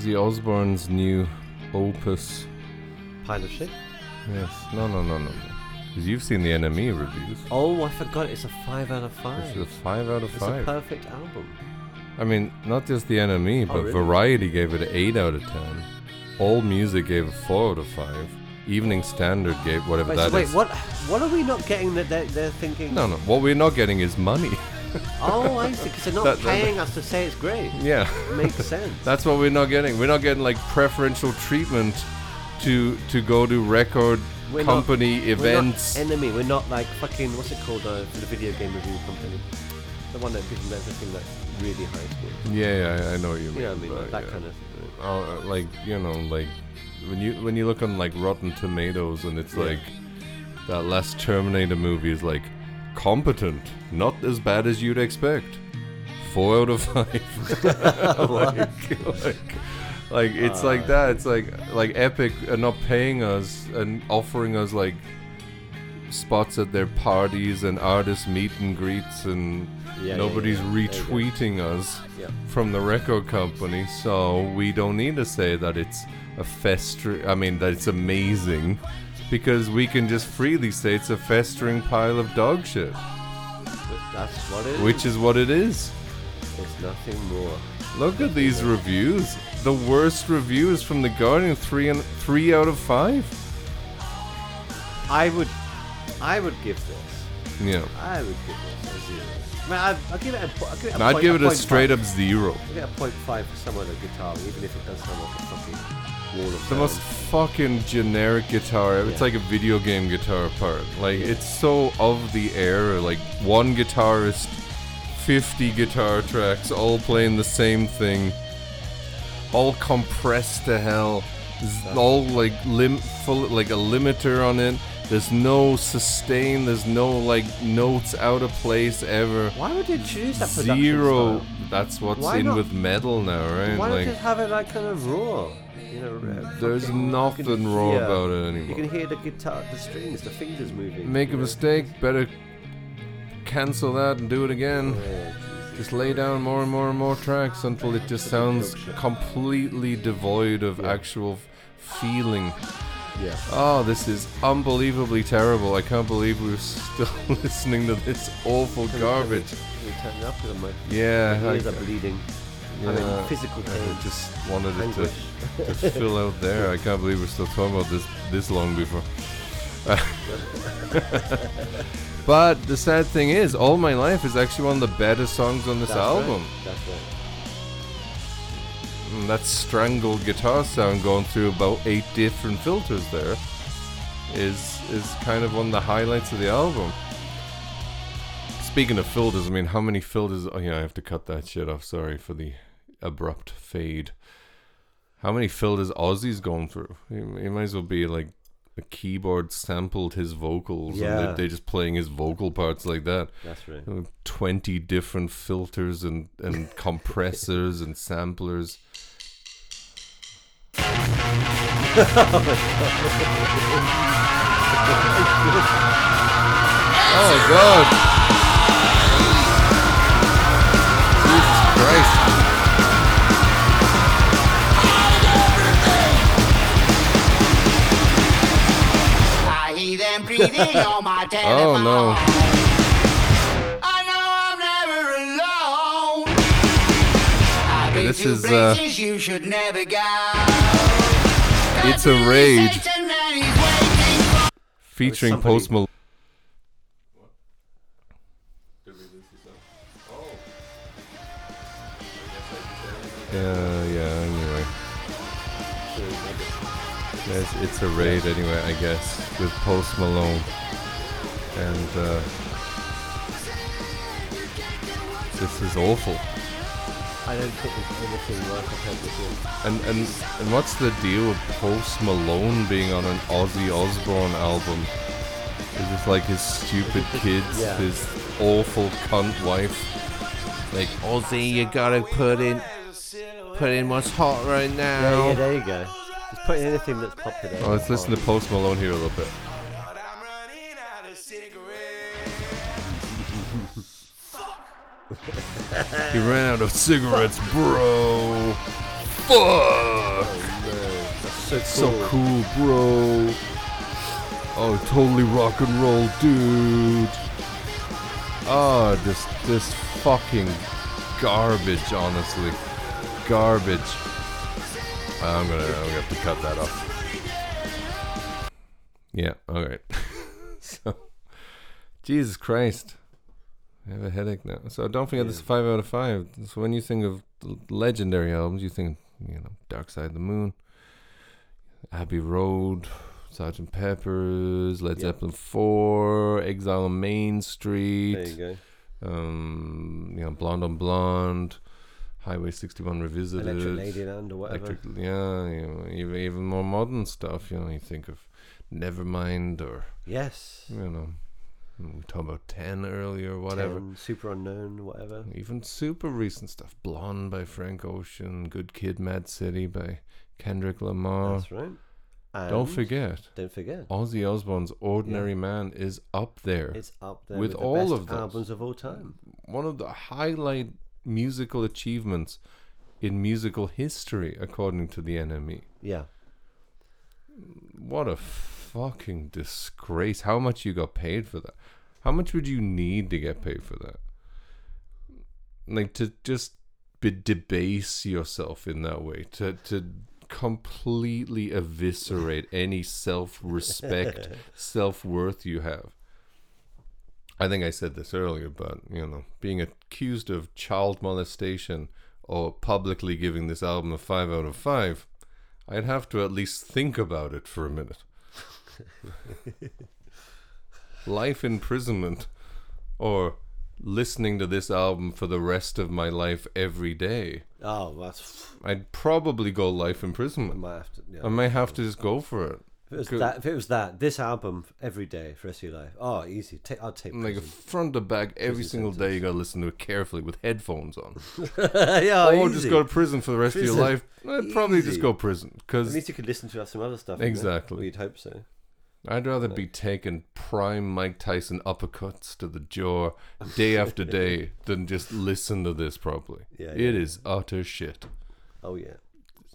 Ozzy Osbourne's new opus. Pile of shit. Yes. No, no, no, no. Because you've seen the NME reviews. Oh, I forgot. It's a five out of five. This is a five out of It's a perfect album. I mean, not just the NME, Oh, but really? Variety gave it an 8 out of 10. All Music gave it 4 out of 5. Evening Standard gave whatever Wait, that so is. wait, what? What are we not getting? That they're, they're thinking. No, no. What we're not getting is money. <laughs> <laughs> Oh, I see. Because they're not That- that- paying us to say it's great. yeah. Makes sense. <laughs> That's what we're not getting. We're not getting like preferential treatment to to go to record We're not- company events. We're not NME. We're not like fucking. What's it called? Uh, the video game review company. The one that gives them everything that's really high score. yeah, yeah, I know what you mean. What I mean? Like that yeah. kind of thing. Oh, uh, like you know, like when you when you look on like Rotten Tomatoes and it's Yeah. like that last Terminator movie is like competent, not as bad as you'd expect. Four out of five. <laughs> <laughs> like, like, like, it's Ah. like that. It's like like Epic are not paying us and offering us like spots at their parties and artist meet and greets and Yeah, nobody's yeah, yeah. There you go. retweeting us from the record company, so we don't need to say that it's a fester. I mean, that it's amazing, because we can just freely say it's a festering pile of dog shit, But that's what it is. which is what it is. It's nothing more. Look at these reviews. The worst reviews from the Guardian, three and three out of five. I would, I would give this Yeah. I would give this a zero. I mean, I'd, I'd give it a. I'd give it a, I'd point- give it a straight five. up zero. I'd get a point five for some other guitar, even if it does sound like a fucking wall of The most fucking generic guitar. It's Yeah. like a video game guitar part. Like it's so of the era. Like one guitarist, fifty guitar tracks, all playing the same thing, all compressed to hell. All like lim full like a limiter on it. There's no sustain. There's no like notes out of place ever. Why would they choose that production Zero. style? That's what's Why in not- with metal now, right? Why not like just have it like kind of raw? You know, uh, there's fucking- you nothing can raw hear- about it anymore. You anymore. can hear the guitar, the strings, the fingers moving. make a you know? mistake, better cancel that and do it again. Yeah, Jesus. Just lay down more and more and more tracks until it just sounds completely devoid of Yeah. actual f- feeling. Yeah. Oh, this is unbelievably terrible. I can't believe we're still <laughs> listening to this awful garbage. We turn it up Yeah, my I, ears are bleeding. I'm yeah, physical I pain. just wanted it Anguish. <laughs> to, fill out there. I can't believe we're still talking about this this long before. <laughs> but the sad thing is, All My Life is actually one of the better songs on this That's album. Right. That's right. And that strangled guitar sound going through about eight different filters there is is kind of one of the highlights of the album. Speaking of filters, I mean, how many filters? Oh yeah, I have to cut that shit off. Sorry for the abrupt fade. How many filters Ozzy's going through? He, he might as well be like a keyboard sampled his vocals, and Yeah. they're, they're just playing his vocal parts like that. That's right. Uh, 20 different filters and, and <laughs> compressors and samplers. <laughs> oh god! Jesus Christ! Hear them breathing on my <laughs> Oh no! I know I'm never alone. I've been this to is, uh, you should never go. It's a raid. Satan and he's waiting for- Featuring somebody- Post Malone. Yeah, Yes, it's a raid anyway, I guess, with Post Malone. And uh, this is awful. I don't think there's anything worse I've heard this. And and and what's the deal with Post Malone being on an Ozzy Osbourne album? Is this like his stupid <laughs> kids, Yeah. his awful cunt wife? Like Ozzy, you gotta put in, put in what's hot right Yeah, now. yeah, there you go. Just put anything that's popular. Oh, let's listen to Post Malone here a little bit. <laughs> He ran out of cigarettes, bro. Fuck. Oh, so So cool, bro. Oh, totally rock and roll, dude. Oh, this this fucking garbage, honestly, garbage. I'm gonna, I'm gonna have to cut that off. Yeah, all right. <laughs> so, Jesus Christ, I have a headache now. So don't forget, this is five out of five. So when you think of legendary albums, you think, you know, Dark Side of the Moon, Abbey Road, Sergeant Pepper's, Led Yeah. Zeppelin 4, Exile on Main Street, There you go. um, you know, Blonde on Blonde, Highway 61 Revisited, Electric Ladyland or whatever. Electric, yeah, you know, even, even more modern stuff. You know, you think of Nevermind or Yes. you know, we talked about Ten earlier, or whatever. Ten, Superunknown, whatever. Even super recent stuff, Blonde by Frank Ocean, Good Kid, Mad City by Kendrick Lamar. That's right. Don't forget, Don't forget. Ozzy Osbourne's Ordinary Man is up there. It's up there With with, all the best of those. albums of all time. One of the highlight musical achievements in musical history, according to the NME. Yeah. What a fucking disgrace. How much you got paid for that? How much would you need to get paid for that? Like to just be debase yourself in that way, to to completely eviscerate any self respect, <laughs> self worth you have. I think I said this earlier, but you know, being accused of child molestation or publicly giving this album a five out of five, I'd have to at least think about it for a minute. <laughs> Life imprisonment, or listening to this album for the rest of my life every day. Oh, that's. I'd probably go life imprisonment. I might have to. Yeah. I might have to just go for it. If, it was good. that, if it was that, this album every day for the rest of your life. Oh, easy. Take. I'll take. Like prison. front to back, every Prison single day sentence. you gotta listen to it carefully with headphones on. <laughs> yeah, or easy. just go to prison for the rest of Prison. your life. I'd probably just Easy. go prison At because least you could listen to some other stuff. wouldn't it? Exactly. You'd hope so. I'd rather be taking prime Mike Tyson uppercuts to the jaw day after <laughs> day than just listen to this properly. Yeah, It yeah. is utter shit. Oh yeah.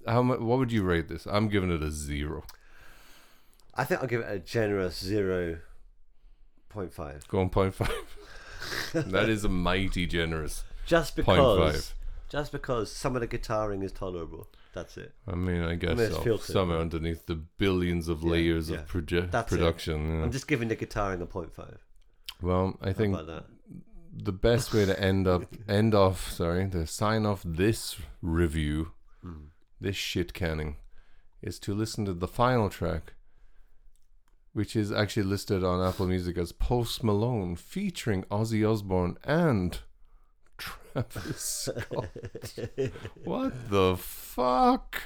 How much? What would you rate this? I'm giving it a zero. I think I'll give it a generous zero point five. Going point five. <laughs> that is a mighty generous Just because. Just because some of the guitaring is tolerable. That's it. I mean, I guess Let's so. filter it. Somewhere underneath the billions of layers yeah. of proje- production. yeah. I'm just giving the guitaring a point five. Well, I think the best way to end up <laughs> end off sorry to sign off this review Hmm. this shit canning is to listen to the final track which is actually listed on apple music as post malone featuring ozzy osbourne and travis scott. <laughs> What the fuck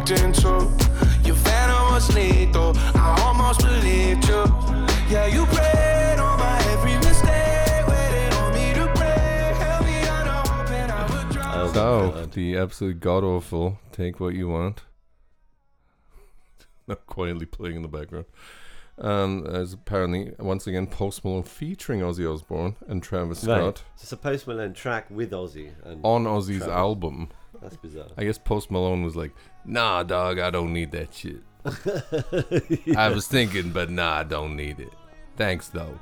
it was forked in two. Your venom was lethal. I almost believed you. Yeah, you prayed on my every mistake. Waited on me to break. Held me under hoping I would drop. Oh, so the absolute god awful take what you want <laughs> not quietly playing in the background um, as apparently once again Post Malone featuring Ozzy Osbourne and Travis Right. Scott It's a Post Malone track with Ozzy, and on Ozzy's Travis. album. That's bizarre. I guess Post Malone was like, "Nah, dog, I don't need that shit." <laughs> I was thinking, but nah, I don't need it. Thanks though.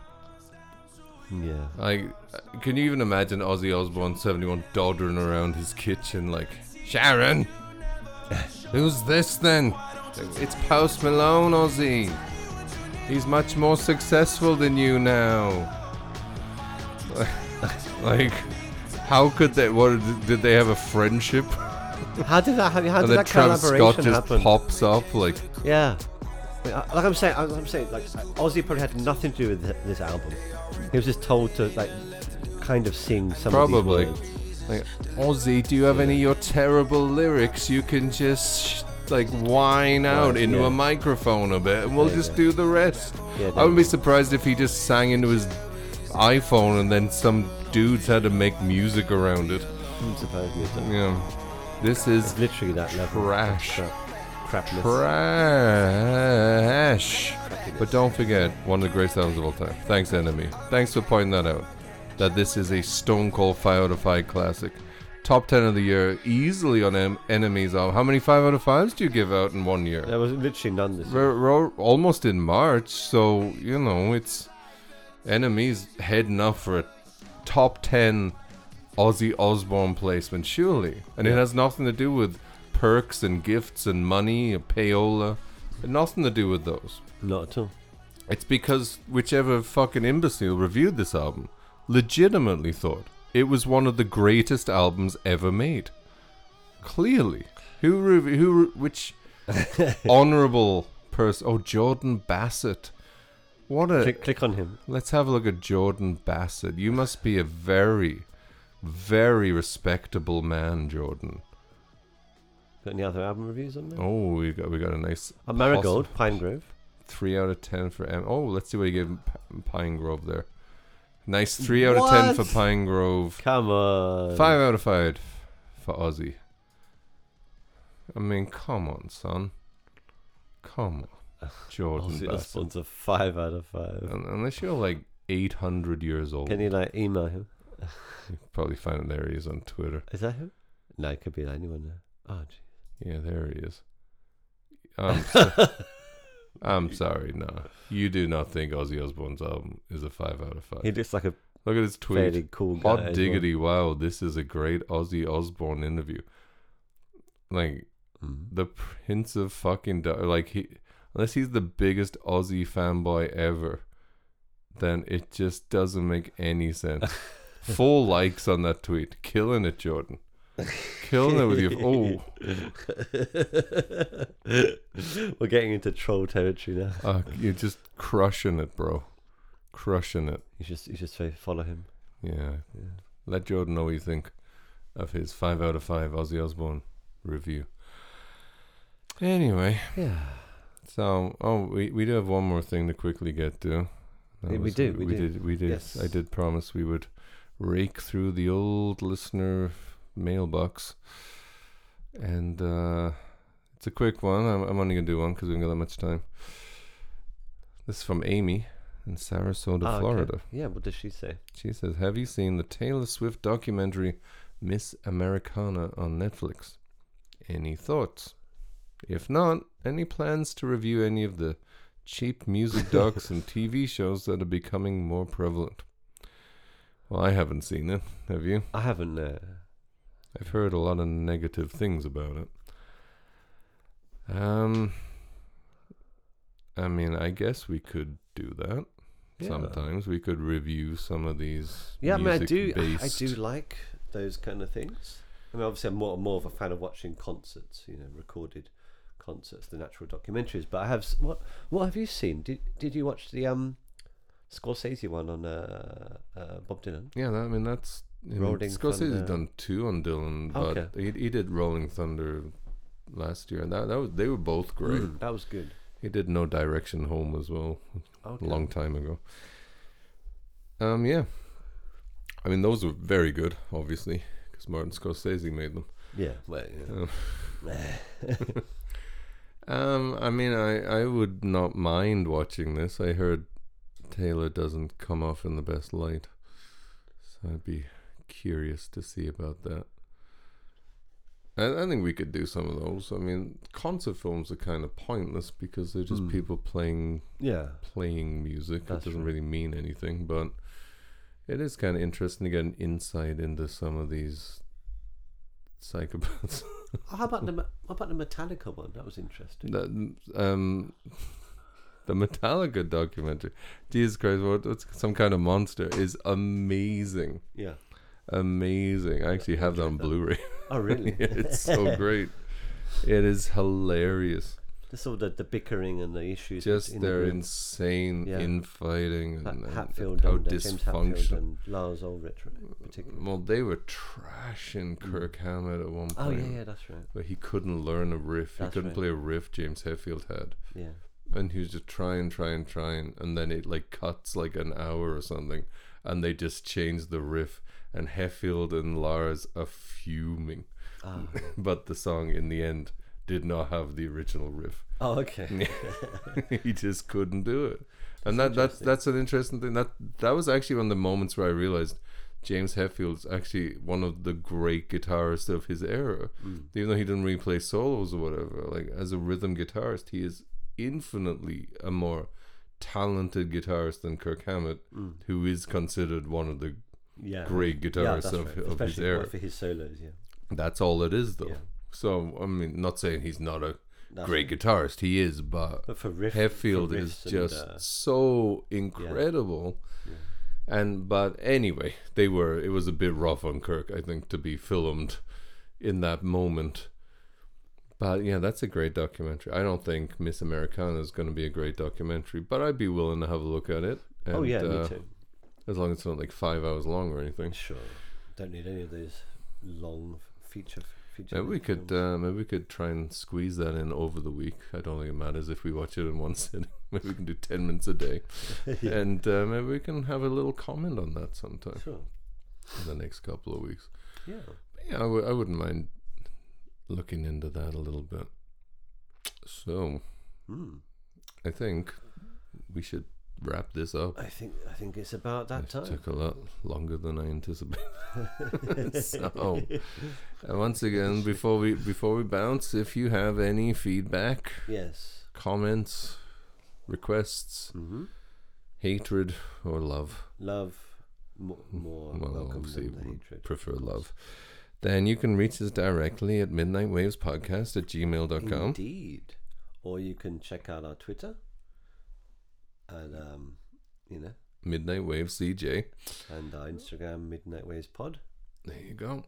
yeah. Like, can you even imagine Ozzy Osbourne, 71, doddering around his kitchen like, Sharon, <laughs> who's this then? It's Post Malone, Ozzy. He's much more successful than you now. <laughs> like, how could they? What did they have a friendship? How did that? How, how did that Travis collaboration Scott just happen? pops up like, Yeah. I mean, I- Like I'm saying, I'm saying, like Ozzy probably had nothing to do with this album. He was just told to like kind of sing some Probably. of these words. like, Ozzy, do you have any of your terrible lyrics you can just like whine out Right, into yeah. a microphone a bit, and we'll Yeah, just yeah. do the rest? Yeah, I wouldn't be surprised if he just sang into his iPhone and then some dudes had to make music around it. Me. so. Yeah, this is It's literally that level. Trash. Crap, crapness. trash. But don't forget, one of the greatest albums of all time. Thanks, NME. Thanks for pointing that out. That this is a stone cold 5 out of 5 classic. Top 10 of the year, easily on em- NME's album. How many 5 out of 5s do you give out in one year? There was literally none this year. We're, we're almost in March, so, you know, it's. NME's heading up for a top 10 Ozzy Osbourne placement, surely. And it has nothing to do with perks and gifts and money, and payola. Nothing to do with those. Not at all. It's because whichever fucking imbecile reviewed this album legitimately thought it was one of the greatest albums ever made. Clearly, who who which <laughs> honorable person? Oh, Jordan Bassett. What a Click, click on him. Let's have a look at Jordan Bassett. You must be a very, very respectable man, Jordan. Got any other album reviews on there? Oh, we got we got a nice A Marigold, Pinegrove. three out of ten for M. Oh, let's see what he gave P- Pinegrove there. Nice three out of ten for What? Pinegrove. Come on. Five out of five for Ozzy. I mean, come on, son. Come on, Jordan. Ozzy Bassett. Osbourne's a five out of five. Un- Unless you're like 800 years old, Can you like email him? <laughs> you probably find it there he is on Twitter. Is that him? No, it could be anyone there. Oh, gee. Yeah, there he is. <laughs> I'm, so- I'm sorry, no. You do not think Ozzy Osbourne's album is a 5 out of 5. He looks like a Look at his tweet. fairly cool guy. Hot as well. diggity, wow, this is a great Ozzy Osbourne interview. Like, Mm. the Prince of fucking. Do- like, he. Unless he's the biggest Ozzy fanboy ever, then it just doesn't make any sense. <laughs> Full likes on that tweet. Killing it, Jordan. Killing it with your. Oh, <laughs> We're getting into troll territory now. uh, you're just crushing it, bro. Crushing it. You just you just say follow him. Yeah. Yeah. Let Jordan know what you think of his 5 out of 5 Ozzy Osbourne review. Anyway, Yeah. So oh, we, we do have one more thing to quickly get to. Yeah, we do, we do. did we did Yes. I did promise we would rake through the old listener mailbox, and uh, it's a quick one. I'm, I'm only gonna do one because we haven't got that much time. This is from Amy in Sarasota, Ah, okay. Florida. Yeah. What does she say? She says, Have you seen the Taylor Swift documentary Miss Americana on Netflix? Any thoughts? If not, any plans to review any of the cheap music docs and <laughs> TV shows that are becoming more prevalent? Well, I haven't seen it. Have you? I haven't. Uh, I've heard a lot of negative things about it. Um, I mean, I guess we could do that. Yeah. Sometimes we could review some of these. yeah. I mean, I do. I do like those kind of things. I mean, obviously, I'm more more of a fan of watching concerts. You know, recorded concerts, the natural documentaries. But I have what what have you seen? Did did you watch the um Scorsese one on uh, uh Bob Dylan? Yeah, that, I mean that's you know, Scorsese's done two on Dylan, but Okay. he he did Rolling Thunder last year, and that that was they were both great. Mm, that was good. He did No Direction Home as well Okay. a long time ago. Um, yeah, I mean those were very good, obviously, because Martin Scorsese made them. Yeah. Well, yeah. Um, <laughs> <laughs> um, I mean, I I would not mind watching this. I heard Taylor doesn't come off in the best light, so I'd be curious to see about that. I, I think we could do some of those. I mean, concert films are kind of pointless because they're just Hmm. people playing yeah. playing music. That's it doesn't true. really mean anything, but it is kind of interesting to get an insight into some of these psychopaths. <laughs> Oh, how about the what about the Metallica one? That was interesting. that um the Metallica documentary. Jesus Christ, what what's some kind of monster is amazing. Yeah. Amazing. I actually have that on. Blu-ray. Oh, really? <laughs> Yeah, it's so great. It is hilarious. Just all the, the bickering and the issues. Just in their group. insane Yeah. infighting and, and Hetfield how and uh, James Hetfield dysfunctional. and Lars Ulrich, particularly. Well, they were trashing Kirk Hammett at one point. Oh yeah, yeah, that's right. But he couldn't learn a riff. He That's couldn't right. play a riff James Hetfield had. Yeah. and he was just trying, trying, trying, and then it like cuts like an hour or something, and they just change the riff, and Hetfield and Lars are fuming, Ah. <laughs> but the song in the end did not have the original riff. Oh, okay. <laughs> he just couldn't do it, and that that's that's an interesting thing. That that was actually one of the moments where I realized. James Hetfield's actually one of the great guitarists of his era. Mm. Even though he didn't really play solos or whatever, like as a rhythm guitarist, he is infinitely a more talented guitarist than Kirk Hammett, Mm. who is considered one of the Yeah. great guitarists that's of, right. of his era. for his solos. Yeah. That's all it is, though. Yeah. So I mean, not saying he's not a That's great guitarist, he is, but But for riff, Hetfield for is and, just uh, so incredible. And but anyway, they were. It was a bit rough on Kirk, I think, to be filmed in that moment. But yeah, that's a great documentary. I don't think Miss Americana is going to be a great documentary, but I'd be willing to have a look at it. oh And, yeah, uh, me too. As long as it's not like five hours long or anything. Sure. Don't need any of those long feature feature Maybe we could uh, maybe we could try and squeeze that in over the week. I don't think it matters if we watch it in one <laughs> sitting. maybe we can do ten minutes a day, <laughs> and uh, maybe we can have a little comment on that sometime Sure. in the next couple of weeks. Yeah. Yeah, I w- I wouldn't mind looking into that a little bit. So Mm. I think we should wrap this up. I think I think it's about that It time. took a lot longer than I anticipated. <laughs> so, once again, <laughs> before we before we bounce, if you have any feedback, yes. comments, requests, hmm hatred, or love, Love more, <laughs> more Well, welcome than the hatred. prefer love, then you can reach us directly at midnightwavespodcast at gmail.com. Indeed. Or you can check out our Twitter and um, you know, Midnight Wave CJ. and our Instagram Midnight Waves Pod There you go.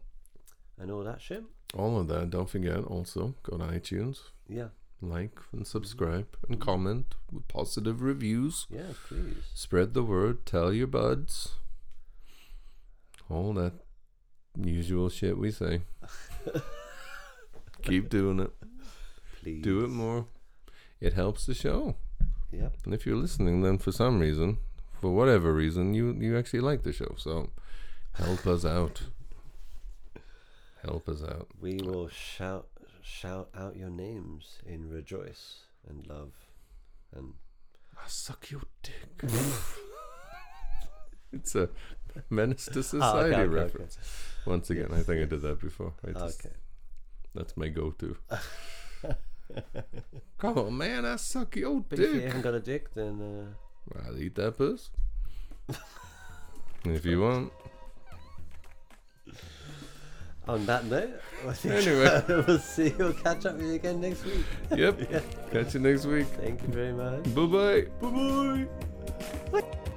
and all that shit. All of that. Don't forget also go to iTunes, Yeah. like and subscribe, and comment with positive reviews. Yeah, please. Spread the word. Tell your buds. All that usual shit we say. <laughs> Keep doing it. Please. Do it more. It helps the show. Yep. And if you're listening, then for some reason, for whatever reason, you you actually like the show. So help us out. Help us out. We will shout shout out your names in rejoice and love and I suck your dick. <laughs> it's a menace to <laughs> Oh, society okay, okay, reference. Once again, I think I did that before. I just, okay. That's my go-to. <laughs> Come on, man! I suck your But if you dick. haven't got a dick, then uh, I'll eat that puss. if you want. on that note, I think Anyway. <laughs> we'll see. We'll catch up with you again next week. Yep. <laughs> Catch you next week. Thank you very much. Bye bye. Bye bye.